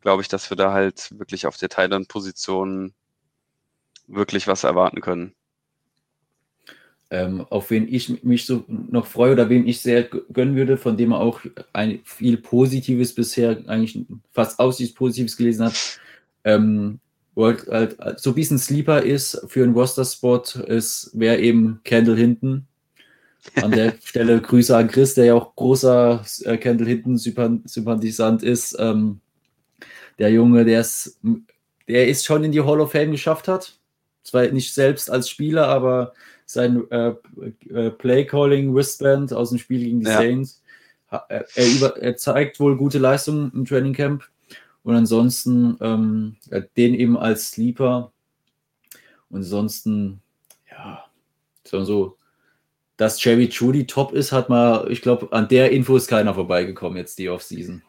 glaube ich, dass wir da halt wirklich auf der Thailand-Position wirklich was erwarten können. Ähm, auf wen ich mich so noch freue oder wem ich sehr gönnen würde, von dem er auch ein, viel Positives bisher, eigentlich fast ausschließlich Positives gelesen hat, ähm, halt, so ein bisschen Sleeper ist für einen Roster-Spot, wäre eben Kendall Hinton. An der Stelle Grüße an Chris, der ja auch großer äh, Kendall Hinton Sympathisant ist. Ähm, der Junge, der ist, der ist schon in die Hall of Fame geschafft hat. Zwar nicht selbst als Spieler, aber sein äh, äh, Play-Calling Wristband aus dem Spiel gegen die ja. Saints. Er, er, über, er, zeigt wohl gute Leistungen im Training Camp. Und ansonsten ähm, den eben als Sleeper. Und ansonsten, ja, so, dass Jerry Judy top ist, hat mal, ich glaube, an der Info ist keiner vorbeigekommen jetzt die Offseason.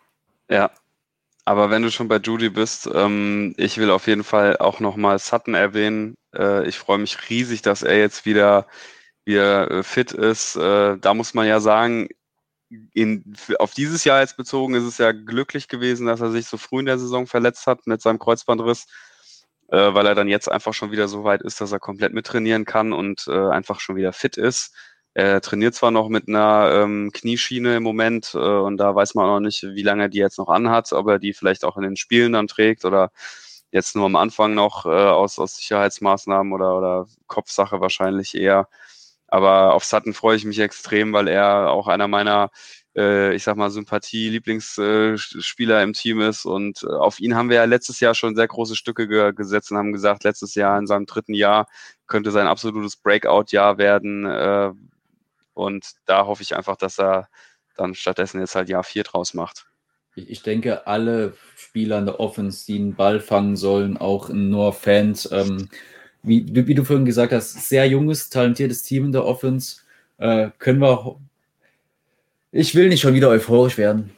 Ja, aber wenn du schon bei Judy bist, ähm, ich will auf jeden Fall auch nochmal Sutton erwähnen. Äh, ich freue mich riesig, dass er jetzt wieder, wieder äh, fit ist. Äh, da muss man ja sagen, in, auf dieses Jahr jetzt bezogen ist es ja glücklich gewesen, dass er sich so früh in der Saison verletzt hat mit seinem Kreuzbandriss, äh, weil er dann jetzt einfach schon wieder so weit ist, dass er komplett mittrainieren kann und äh, einfach schon wieder fit ist. Er trainiert zwar noch mit einer ähm, Knieschiene im Moment äh, und da weiß man auch noch nicht, wie lange er die jetzt noch anhat, ob er die vielleicht auch in den Spielen dann trägt oder jetzt nur am Anfang noch äh, aus, aus Sicherheitsmaßnahmen oder, oder Kopfsache wahrscheinlich eher. Aber auf Sutton freue ich mich extrem, weil er auch einer meiner, äh, ich sag mal, Sympathie-Lieblingsspieler im Team ist. Und äh, auf ihn haben wir ja letztes Jahr schon sehr große Stücke ge gesetzt und haben gesagt, letztes Jahr in seinem dritten Jahr könnte sein absolutes Breakout-Jahr werden Äh, und da hoffe ich einfach, dass er dann stattdessen jetzt halt Jahr 4 draus macht. Ich denke, alle Spieler in der Offense, die einen Ball fangen sollen, auch nur Fans, ähm, wie, wie, du vorhin gesagt hast, sehr junges, talentiertes Team in der Offense, äh, können wir. Ich will nicht schon wieder euphorisch werden.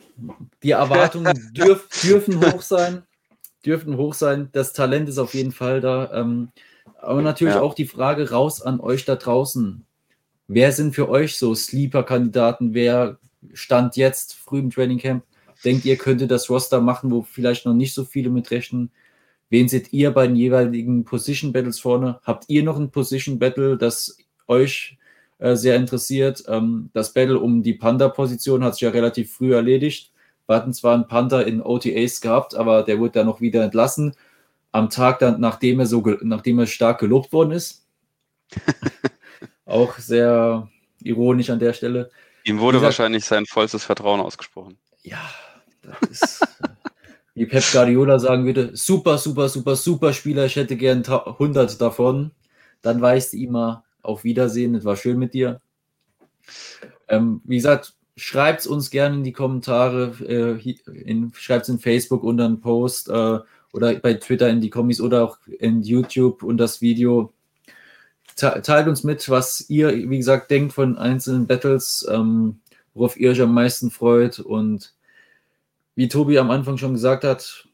Die Erwartungen dürf, dürfen hoch sein. Dürfen hoch sein. Das Talent ist auf jeden Fall da. Ähm, aber natürlich ja. auch die Frage raus an euch da draußen. Wer sind für euch so Sleeper-Kandidaten? Wer stand jetzt früh im Training Camp? Denkt ihr, könnte das Roster machen, wo vielleicht noch nicht so viele mit rechnen? Wen seht ihr bei den jeweiligen Position Battles vorne? Habt ihr noch ein Position Battle, das euch äh, sehr interessiert? Ähm, das Battle um die Panda-Position hat sich ja relativ früh erledigt. Wir hatten zwar einen Panda in OTAs gehabt, aber der wurde dann noch wieder entlassen. Am Tag dann, nachdem er so, nachdem er stark gelobt worden ist. Auch sehr ironisch an der Stelle. Ihm wurde gesagt, wahrscheinlich sein vollstes Vertrauen ausgesprochen. Ja, das ist, wie Pep Guardiola sagen würde, super, super, super, super Spieler, ich hätte gern 100 davon. Dann weißt du immer, auf Wiedersehen, es war schön mit dir. Ähm, wie gesagt, schreibt es uns gerne in die Kommentare, äh, schreibt es in Facebook unter einen Post äh, oder bei Twitter in die Kommis oder auch in YouTube und das Video teilt uns mit, was ihr, wie gesagt, denkt von einzelnen Battles, ähm, worauf ihr euch am meisten freut. Und wie Tobi am Anfang schon gesagt hat,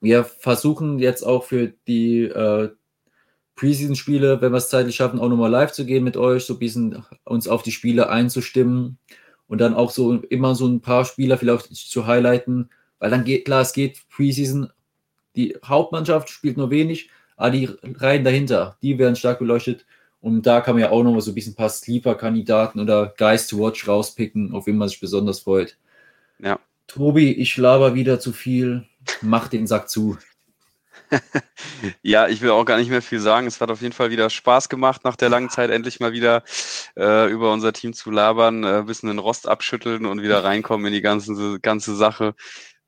wir versuchen jetzt auch für die äh, Preseason-Spiele, wenn wir es zeitlich schaffen, auch nochmal live zu gehen mit euch, so ein bisschen uns auf die Spiele einzustimmen und dann auch so immer so ein paar Spieler vielleicht zu highlighten, weil dann geht, klar, es geht Preseason, die Hauptmannschaft spielt nur wenig, aber die Reihen dahinter, die werden stark beleuchtet. Und da kann man ja auch noch mal so ein bisschen ein paar Sleeper-Kandidaten oder Guys to Watch rauspicken, auf wen man sich besonders freut. Ja. Tobi, ich laber wieder zu viel. Mach den Sack zu. ja, ich will auch gar nicht mehr viel sagen. Es hat auf jeden Fall wieder Spaß gemacht, nach der langen Zeit endlich mal wieder äh, über unser Team zu labern, äh, ein bisschen den Rost abschütteln und wieder reinkommen in die ganze, ganze Sache.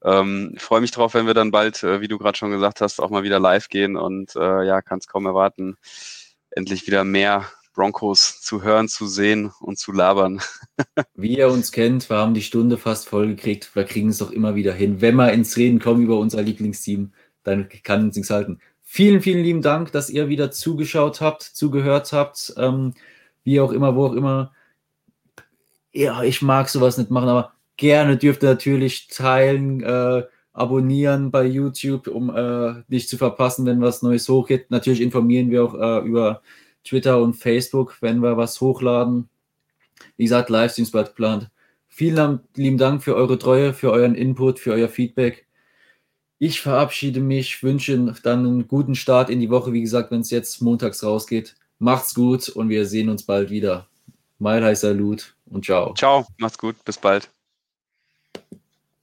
Ähm, freue mich drauf, wenn wir dann bald, äh, wie du gerade schon gesagt hast, auch mal wieder live gehen und äh, ja, kann es kaum erwarten, endlich wieder mehr Broncos zu hören, zu sehen und zu labern. Wie ihr uns kennt, wir haben die Stunde fast voll gekriegt. Wir kriegen es doch immer wieder hin. Wenn wir ins Reden kommen über unser Lieblingsteam, dann kann uns nichts halten. Vielen, vielen lieben Dank, dass ihr wieder zugeschaut habt, zugehört habt, ähm, wie auch immer, wo auch immer. Ja, ich mag sowas nicht machen, aber gerne dürft ihr natürlich teilen, äh, abonnieren bei YouTube, um äh, nicht zu verpassen, wenn was Neues hochgeht. Natürlich informieren wir auch äh, über Twitter und Facebook, wenn wir was hochladen. Wie gesagt, Livestreams bald geplant. Vielen lieben Dank für eure Treue, für euren Input, für euer Feedback. Ich verabschiede mich, wünsche dann einen guten Start in die Woche. Wie gesagt, wenn es jetzt montags rausgeht. Macht's gut und wir sehen uns bald wieder. Mein heißer Salut und ciao. Ciao, macht's gut, bis bald.